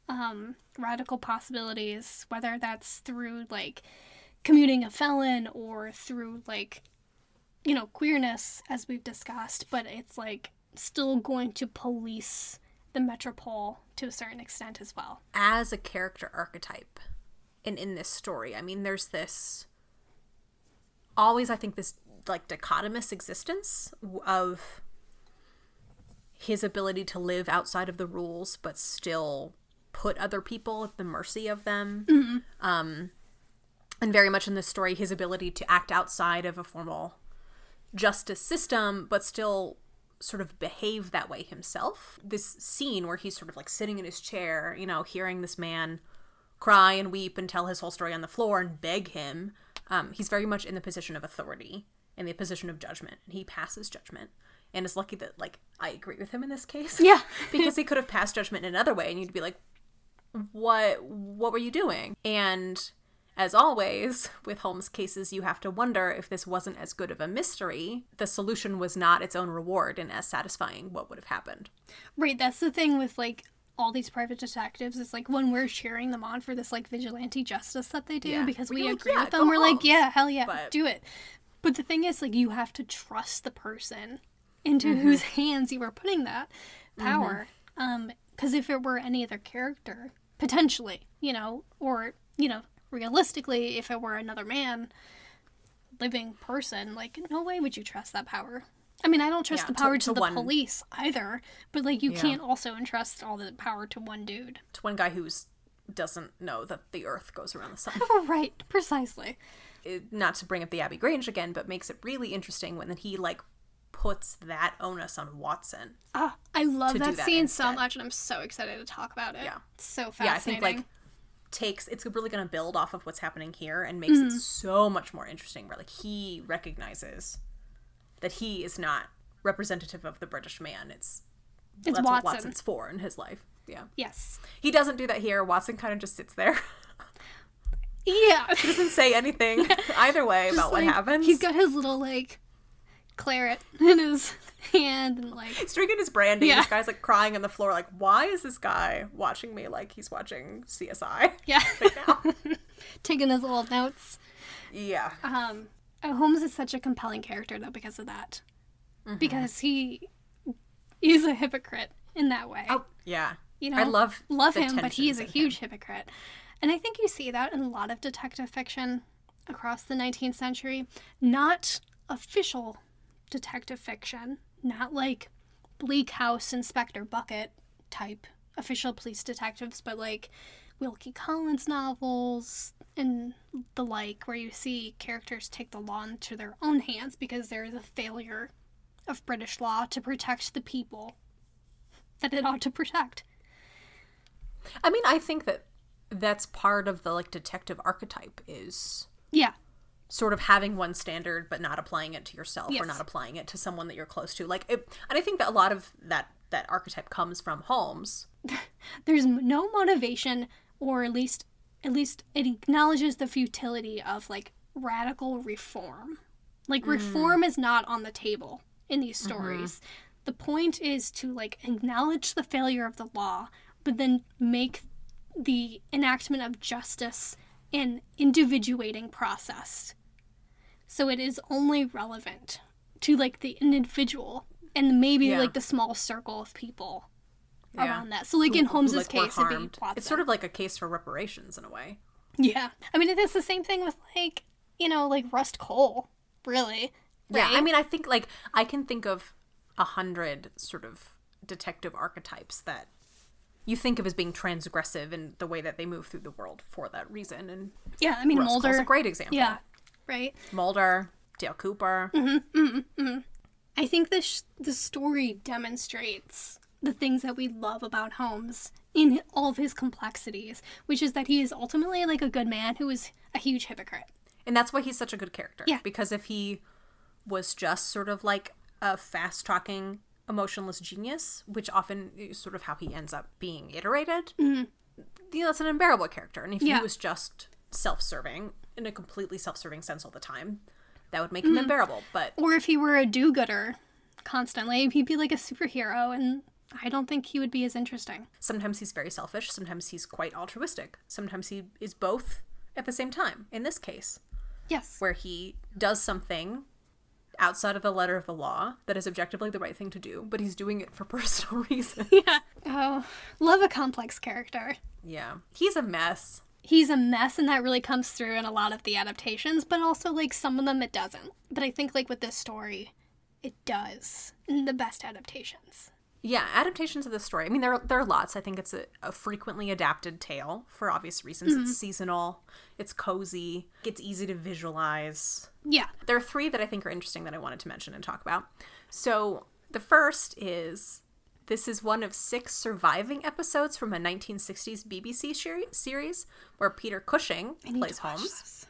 um, radical possibilities, whether that's through like commuting a felon or through like you know queerness, as we've discussed. But it's like still going to police the metropole to a certain extent as well. as a character archetype in in this story. I mean, there's this always I think this like dichotomous existence of his ability to live outside of the rules but still put other people at the mercy of them. Um and very much in this story his ability to act outside of a formal justice system, but still sort of behave that way himself. This scene where he's sort of like sitting in his chair, you know, hearing this man cry and weep and tell his whole story on the floor and beg him. Um, he's very much in the position of authority, in the position of judgment, and he passes judgment. And it's lucky that like I agree with him in this case. Yeah. [LAUGHS] because he could have passed judgment in another way, and you'd be like, "What? What were you doing?" And as always, with Holmes cases, you have to wonder if this wasn't as good of a mystery, the solution was not its own reward and as satisfying what would have happened. Right, that's the thing with like all these private detectives it's like when we're cheering them on for this like vigilante justice that they do Yeah. because we like, agree "Yeah, with them we're like yeah hell yeah But- do it but the thing is like you have to trust the person into Mm-hmm. whose hands you are putting that power um because if it were any other character potentially you know or you know realistically if it were another man living person like no way would you trust that power I mean, I don't trust Yeah, the power to, to the one- police either, but like you Yeah. can't also entrust all the power to one dude. To one guy who's doesn't know that the earth goes around the sun. [LAUGHS] Right, precisely. It- not to bring up the Abbey Grange again, but makes it really interesting when he like puts that onus on Watson. Ah, I love that, that scene so much, and I'm so excited to talk about it. Yeah. It's so Yeah, I fascinating. think like takes it's really going to build off of what's happening here and makes it mm-hmm. so much more interesting where like he recognizes that he is not representative of the British man. It's It's that's what Watson's for in his life. Yeah. yes. He doesn't do that here. Watson kind of just sits there. Yeah. [LAUGHS] doesn't say anything [LAUGHS] either way about what happens. He's got his little like claret [LAUGHS] in his hand and like He's drinking his brandy. Yeah. This guy's like crying on the floor, like, why is this guy watching me like he's watching CSI [LAUGHS] yeah, right [LAUGHS] taking his little notes. yeah. Um, uh, Holmes is such a compelling character though because of that, Mm-hmm. because he is a hypocrite in that way. Oh, yeah. you know, I love love him, but he is a in him. huge hypocrite. And I think you see that in a lot of detective fiction across the 19th century. Not official detective fiction, not like Bleak House Inspector Bucket type official police detectives, but like Wilkie Collins novels and the like, where you see characters take the law into their own hands because there is a failure of British law to protect the people that it ought to protect. I mean, I think that that's part of the like detective archetype is Yeah. Sort of having one standard but not applying it to yourself Yes. or not applying it to someone that you're close to. Like, it, and I think that a lot of that that archetype comes from Holmes. [LAUGHS] there's no motivation or at least at least it acknowledges the futility of like radical reform like mm. reform is not on the table in these mm-hmm. stories the point is to like acknowledge the failure of the law but then make the enactment of justice an individuating process so it is only relevant to like the individual and maybe Yeah. like the small circle of people Yeah. around that. So like in who, Holmes's like, case, it'd be. Watson. It's sort of like a case for reparations in a way. yeah. I mean, it is the same thing with like you know like Rust Cohle, really. Yeah, I mean, I think like I can think of a hundred sort of detective archetypes that you think of as being transgressive in the way that they move through the world for that reason. And yeah. I mean Rust Cohle's a great example. Yeah. Right. Mulder, Dale Cooper. Mm-hmm, mm-hmm, mm-hmm. I think this the story demonstrates the things that we love about Holmes in all of his complexities, which is that he is ultimately like a good man who is a huge hypocrite. And that's why he's such a good character. Yeah. Because if he was just sort of like a fast talking, emotionless genius, which often is sort of how he ends up being iterated, you know, that's an unbearable character. And if Mm-hmm. Yeah. he was just self serving, in a completely self serving sense all the time, that would make him hmm. unbearable. But Or if he were a do-gooder constantly, he'd be like a superhero, and I don't think he would be as interesting. sometimes he's very selfish, sometimes he's quite altruistic, sometimes he is both at the same time. In this case, Yes. where he does something outside of the letter of the law that is objectively the right thing to do, but he's doing it for [LAUGHS] personal reasons. Yeah. Oh, love a complex character. yeah. He's a mess. He's a mess, and that really comes through in a lot of the adaptations, but also, like, some of them it doesn't. But I think, like, with this story, it does in the best adaptations. Yeah, adaptations of the story. I mean, there, there are lots. I think it's a, a frequently adapted tale for obvious reasons. It's mm-hmm. seasonal, it's cozy, it's easy to visualize. Yeah. There are three that I think are interesting that I wanted to mention and talk about. So the first is this is one of six surviving episodes from a 1960s BBC series where Peter Cushing plays Holmes, this.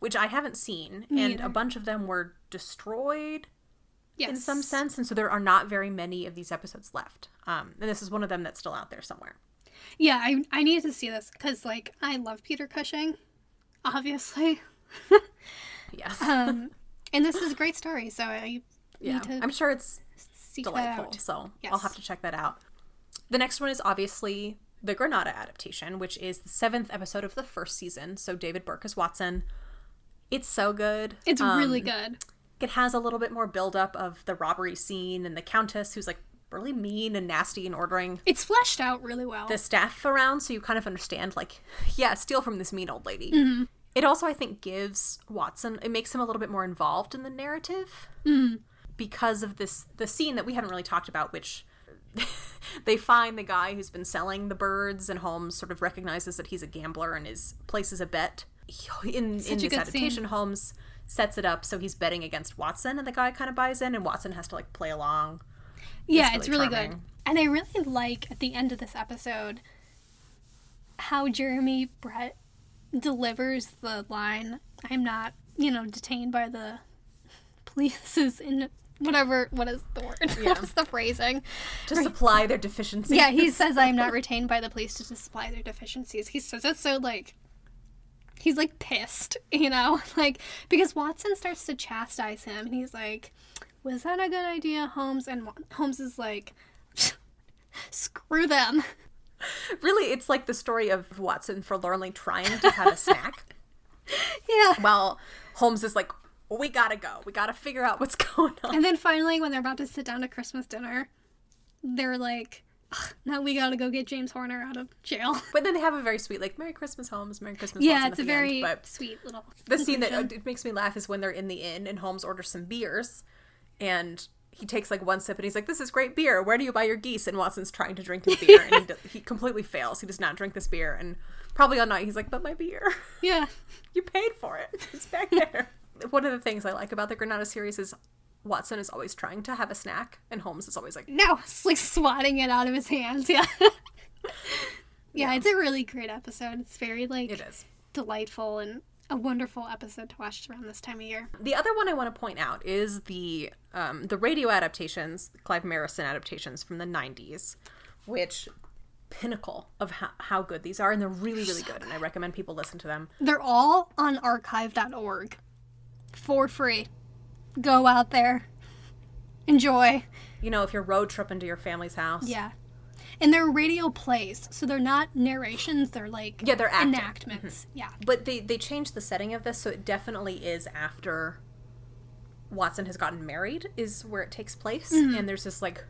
which I haven't seen, Me and either. a bunch of them were destroyed Yes. in some sense, and so there are not very many of these episodes left. Um, and this is one of them that's still out there somewhere. Yeah, I I need to see this because like I love Peter Cushing, obviously. [LAUGHS] Yes, Um, [LAUGHS] and this is a great story, so I yeah, to I'm sure it's seek delightful. So I'll have to check that out. The next one is obviously the Granada adaptation, which is the seventh episode of the first season. So David Burke as Watson. It's so good. It's Um, really good. It has a little bit more buildup of the robbery scene and the Countess, who's like really mean and nasty and ordering It's fleshed out really well. the staff around, so you kind of understand, like, [LAUGHS] yeah, steal from this mean old lady. Mm-hmm. It also, I think, gives Watson, it makes him a little bit more involved in the narrative Mm-hmm. Because of this, the scene that we haven't really talked about, which [LAUGHS] they find the guy who's been selling the birds, and Holmes sort of recognizes that he's a gambler and is places a bet. He- [LAUGHS] In, in Such a this good scene. Holmes sets it up so he's betting against Watson, and the guy kind of buys in, and Watson has to like play along. yeah, it's it's really really good. And I really like at the end of this episode how Jeremy Brett delivers the line, I'm not, you know, detained by the [LAUGHS] police's in whatever what is the word? [LAUGHS] Yeah. What's the phrasing? To supply their deficiencies. Yeah, he says I'm not [LAUGHS] retained by the police to supply their deficiencies. He says it so like he's like pissed, [LAUGHS] you know, like because Watson starts to chastise him, and he's like, "Was that a good idea, Holmes?" And Holmes is like, "Screw them." Really, it's like the story of Watson forlornly trying to have a snack Yeah. while Holmes is like, we gotta go. We gotta figure out what's [LAUGHS] going on. And then finally, when they're about to sit down to Christmas dinner, they're like, "Now we gotta go get James Horner out of jail." [LAUGHS] But then they have a very sweet, like, Merry Christmas, Holmes, Merry Christmas, Yeah, it's a end. very But sweet little. the scene that uh, it makes me laugh is when they're in the inn and Holmes orders some beers and he takes like one sip and he's like, This is great beer. Where do you buy your geese? And Watson's trying to drink his [LAUGHS] beer and he, he completely fails. He does not drink this beer. And probably all night he's like, But my beer. yeah. You paid for it. It's back there. One of the things I like about the Granada series is Watson is always trying to have a snack, and Holmes is always like, No, [LAUGHS] it's like swatting it out of his hands. [LAUGHS] Yeah. yeah, it's a really great episode. It's very like "It is." delightful and a wonderful episode to watch around this time of year. The other one I want to point out is the um, the radio adaptations, Clive Merrison adaptations from the '90s, which pinnacle of how, how good these are, and they're really, really good. And I recommend people listen to them. They're all on archive.org for free. Go out there. Enjoy. You know, if you're road tripping to your family's house, Yeah. And they're radio plays, so they're not narrations, they're like Yeah, they're acting. enactments. Yeah. But they they changed the setting of this, so it definitely is after Watson has gotten married is where it takes place, and there's this like,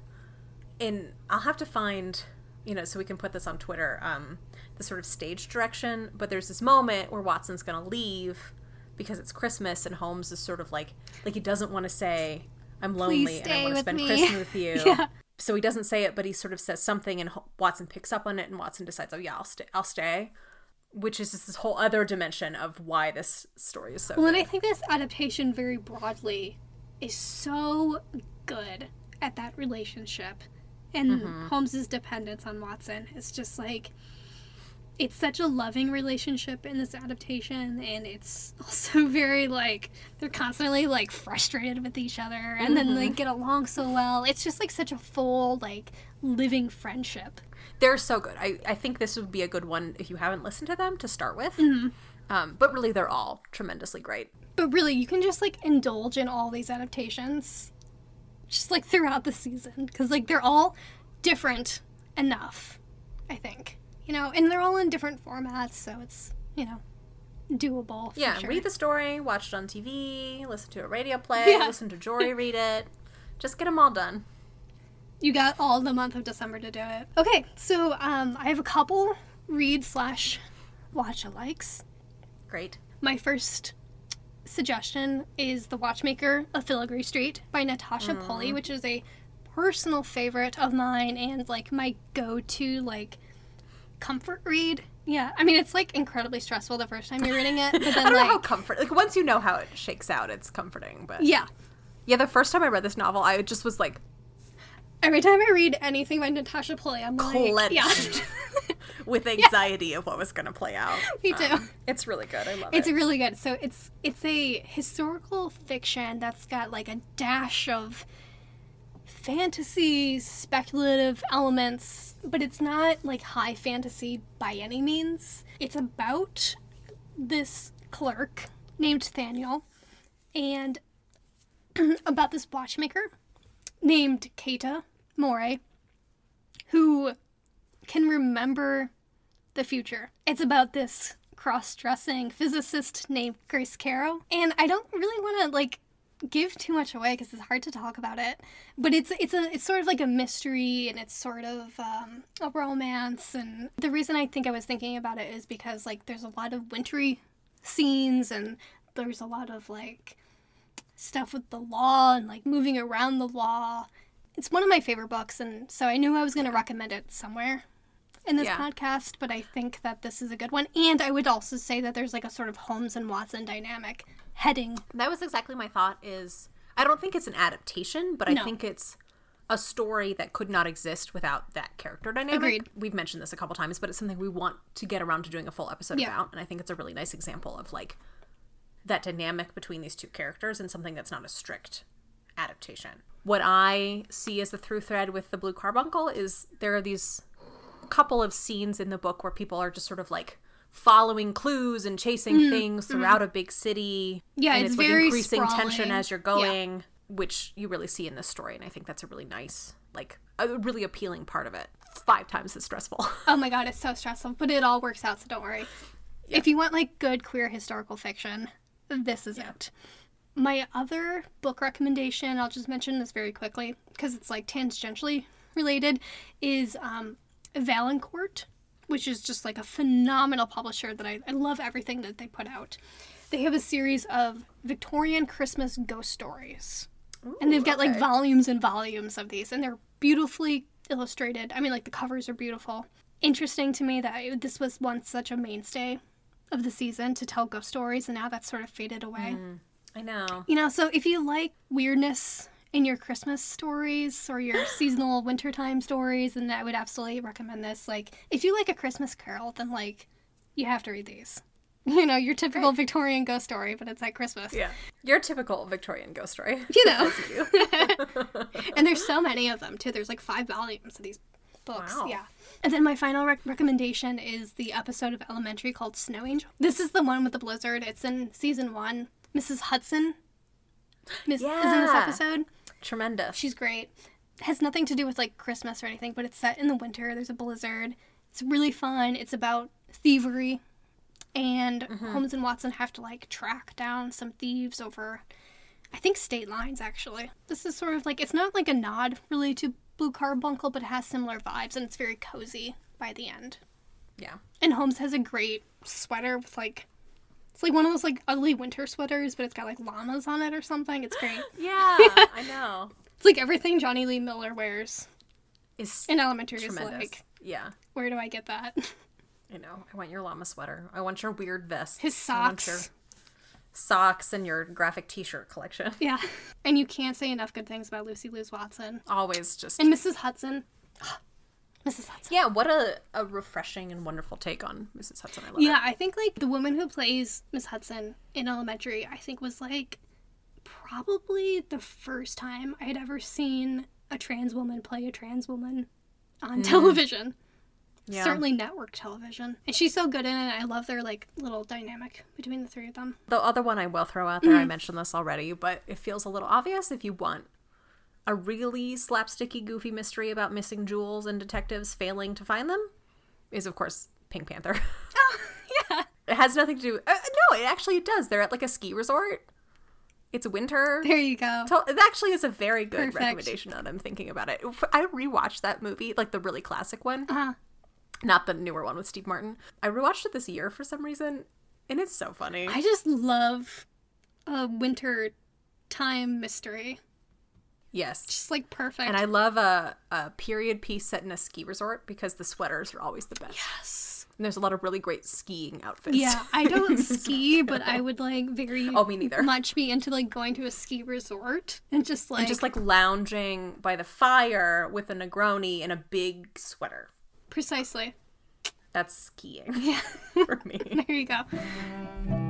and I'll have to find you know so we can put this on Twitter um, the sort of stage direction. But there's this moment where Watson's gonna leave because it's Christmas, and Holmes is sort of like like he doesn't want to say I'm lonely and I want to spend me." Christmas [LAUGHS] with you. Yeah. So he doesn't say it, but he sort of says something, and Watson picks up on it, and Watson decides, "Oh yeah, I'll stay. I'll stay," which is just this whole other dimension of why this story is so. Well, and. I think this adaptation very broadly is so good at that relationship. And Mm-hmm. Holmes's dependence on Watson is just like it's such a loving relationship in this adaptation and it's [LAUGHS] also very like they're constantly like frustrated with each other and then Mm-hmm. they get along so well. It's just like such a full like living friendship. They're so good. I, I think this would be a good one if you haven't listened to them to start with. Mm-hmm. Um, but really, they're all tremendously great. But really, you can just like indulge in all these adaptations just like throughout the season because like they're all different enough, I think. You know, and they're all in different formats, so it's, you know, doable. for Yeah, sure. read the story, watch it on TV, listen to a radio [LAUGHS] play, Yeah. listen to Jory [LAUGHS] read it. Just get them all done. You got all the month of December to do it. Okay, so um, I have a couple read slash watch alikes. Great. My first suggestion is The Watchmaker of Filigree Street by Natasha Pulley, which is a personal favorite of mine and like my go to like comfort read Yeah, I mean it's like incredibly stressful the first time you're reading it, but [LAUGHS] then I don't like know how comfort. Like once you know how it shakes out, it's comforting. But yeah, yeah, the first time I read this novel, I just was like every time I read anything by Natasha Pulley, I'm like, clenched yeah, [LAUGHS] with anxiety of what was going to play out. me too. Um, it's really good. I love It's it. It's really good. So it's it's a historical fiction that's got like a dash of fantasy, speculative elements, but it's not like high fantasy by any means. It's about this clerk named Thaniel and [CLEARS THROAT] about this watchmaker named Keita Mori who can remember the future. It's about this cross-dressing physicist named Grace Carrow, and I don't really want to like give too much away because it's hard to talk about it. But it's it's a it's sort of like a mystery and it's sort of um, a romance. And the reason I think I was thinking about it is because like there's a lot of wintry scenes and there's a lot of like stuff with the law and like moving around the law. It's one of my favorite books, and so I knew I was going to recommend it somewhere in this Yeah. podcast, but I think that this is a good one. And I would also say that there's like a sort of Holmes and Watson dynamic heading. That was exactly my thought. Is I don't think it's an adaptation, but I No. think it's a story that could not exist without that character dynamic. Agreed. We've mentioned this a couple times, but it's something we want to get around to doing a full episode Yeah. about, and I think it's a really nice example of like that dynamic between these two characters and something that's not a strict adaptation. What I see as the through thread with the Blue Carbuncle is there are these couple of scenes in the book where people are just sort of like following clues and chasing things throughout a big city. Mm-hmm. Yeah, and it's it's, very increasing tension as you're going, which you really see in this story, and I think that's a really nice, like a really appealing part of it. Five times as stressful. [LAUGHS] Oh my god, it's so stressful, but it all works out, so don't worry. If you want like good queer historical fiction, this is it. My other book recommendation, I'll just mention this very quickly because it's like tangentially related, is um, Valancourt, which is just like a phenomenal publisher that I, I love everything that they put out. They have a series of Victorian Christmas ghost stories. and they've got like volumes and volumes of these, and they're beautifully illustrated. I mean, like the covers are beautiful. Interesting to me that this was once such a mainstay of the season to tell ghost stories, and now that's sort of faded away. Hmm. I know. You know, so if you like weirdness in your Christmas stories or your [LAUGHS] seasonal wintertime stories, and I would absolutely recommend this. Like, if you like a Christmas Carol, then like you have to read these. [LAUGHS] You know, your typical Victorian ghost story, but it's at Christmas. Yeah. Your typical Victorian ghost story. [LAUGHS] You know, you. and there's so many of them too. There's like five volumes of these books. Wow. Yeah. And then my final rec- recommendation is the episode of Elementary called Snow Angel. This is the one with the blizzard. It's in season one. Mrs. Hudson Miss, is in this episode. Tremendous. She's great. Has nothing to do with like Christmas or anything, but it's set in the winter. There's a blizzard. It's really fun. It's about thievery, and mm-hmm. Holmes and Watson have to like track down some thieves over, I think, state lines. Actually, this is sort of like it's not like a nod really to Blue Carbuncle, but it has similar vibes, and it's very cozy by the end. yeah. And Holmes has a great sweater with like. It's like one of those like ugly winter sweaters, but it's got like llamas on it or something. It's great. [LAUGHS] Yeah, [LAUGHS] I know. It's like everything Jonny Lee Miller wears Is in elementary is like, yeah. where do I get that? I know. I want your llama sweater. I want your weird vest. His I want socks. your socks and your graphic T-shirt collection. [LAUGHS] Yeah. And you can't say enough good things about Lucy Liu's Watson. Always just And Mrs. Hudson. [GASPS] Mrs. Hudson. yeah. What a a refreshing and wonderful take on Mrs. Hudson. I love Yeah, I think like the woman who plays Miss Hudson in elementary, I think was like probably the first time I had ever seen a trans woman play a trans woman on television. Yeah. Certainly network television. And she's so good in it. I love their like little dynamic between the three of them. The other one I will throw out there, I Mm-hmm. mentioned this already, but it feels a little obvious if you want a really slapsticky, goofy mystery about missing jewels and detectives failing to find them, is of course Pink Panther. [LAUGHS] oh, Yeah. it has nothing to do. Uh, no, it actually it does. They're at like a ski resort. It's winter. There you go. It actually is a very good Perfect. recommendation now that I'm thinking about it. I rewatched that movie, like the really classic one, Uh-huh. not the newer one with Steve Martin. I rewatched it this year for some reason, and it's so funny. I just love a winter time mystery. Yes. Just like perfect. And I love a, a period piece set in a ski resort because the sweaters are always the best. yes. And there's a lot of really great skiing outfits. Yeah, I don't [LAUGHS] ski, but I would like very oh me neither much be into like going to a ski resort and just like and just like lounging by the fire with a Negroni in a big sweater. Precisely. That's skiing. Yeah, [LAUGHS] for me. [LAUGHS] there you go.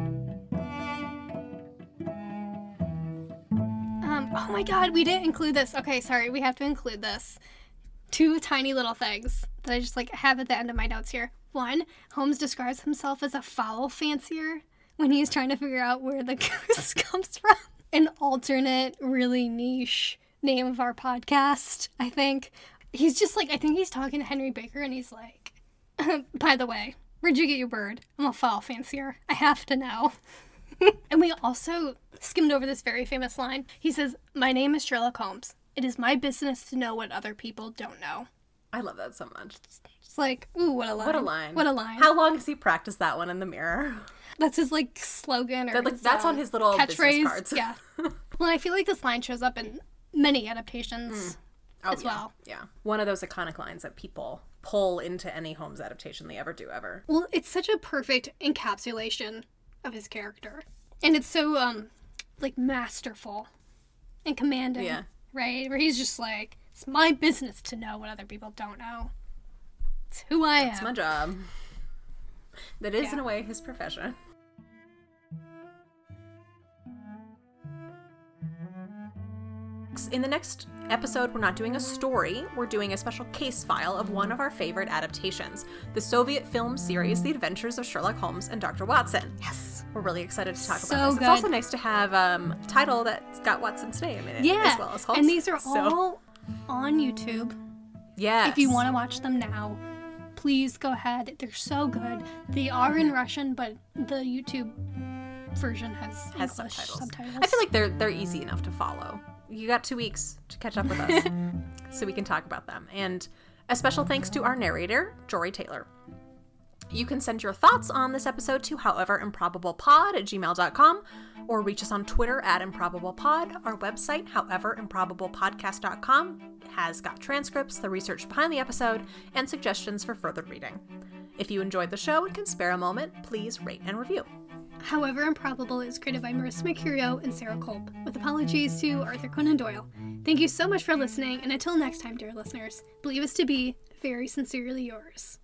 Oh my god, we didn't include this. Okay, sorry, we have to include this. Two tiny little things that I just like have at the end of my notes here. One, Holmes describes himself as a fowl fancier when he's trying to figure out where the [LAUGHS] goose comes from. An alternate, really niche name of our podcast, I think. He's just like, I think he's talking to Henry Baker and he's like, [LAUGHS] by the way, where'd you get your bird? I'm a fowl fancier. I have to know. [LAUGHS] and we also skimmed over this very famous line. He says, My name is Sherlock Holmes. It is my business to know what other people don't know. I love that so much. It's like, ooh, what a line. What a line. What a line. How long has he practiced that one in the mirror? That's his like slogan or That, like, his, that's uh, on his little catchphrase. cards. Yeah. [LAUGHS] well, I feel like this line shows up in many adaptations Oh, as yeah. well. Yeah. One of those iconic lines that people pull into any Holmes adaptation they ever do ever. Well, it's such a perfect encapsulation of his character. And it's so um like masterful and commanding. Yeah. Right? Where he's just like, it's my business to know what other people don't know. It's who I It's am. my job. That is, Yeah. in a way, his profession. In the next episode, we're not doing a story, we're doing a special case file of one of our favorite adaptations the Soviet film series, The Adventures of Sherlock Holmes and Dr. Watson. yes. We're really excited to talk So about this. good. It's also nice to have um, a title that's got Watson's name in it Yeah. as well as Holmes. and these are So, all on YouTube. yes. If you want to watch them now, please go ahead. They're so good. They are in Russian, but the YouTube version has, has subtitles. subtitles. I feel like they're they're easy enough to follow. You got two weeks to catch up with us, [LAUGHS] so we can talk about them. And a special thanks to our narrator, Jory Taylor. You can send your thoughts on this episode to howeverimprobablepod at gmail.com or reach us on Twitter at improbablepod. Our website, howeverimprobablepodcast.com, has got transcripts, the research behind the episode, and suggestions for further reading. If you enjoyed the show and can spare a moment, please rate and review. However Improbable is created by Marissa Mercurio and Sarah Kolb, with apologies to Arthur Conan Doyle. Thank you so much for listening, and until next time, dear listeners, believe us to be very sincerely yours.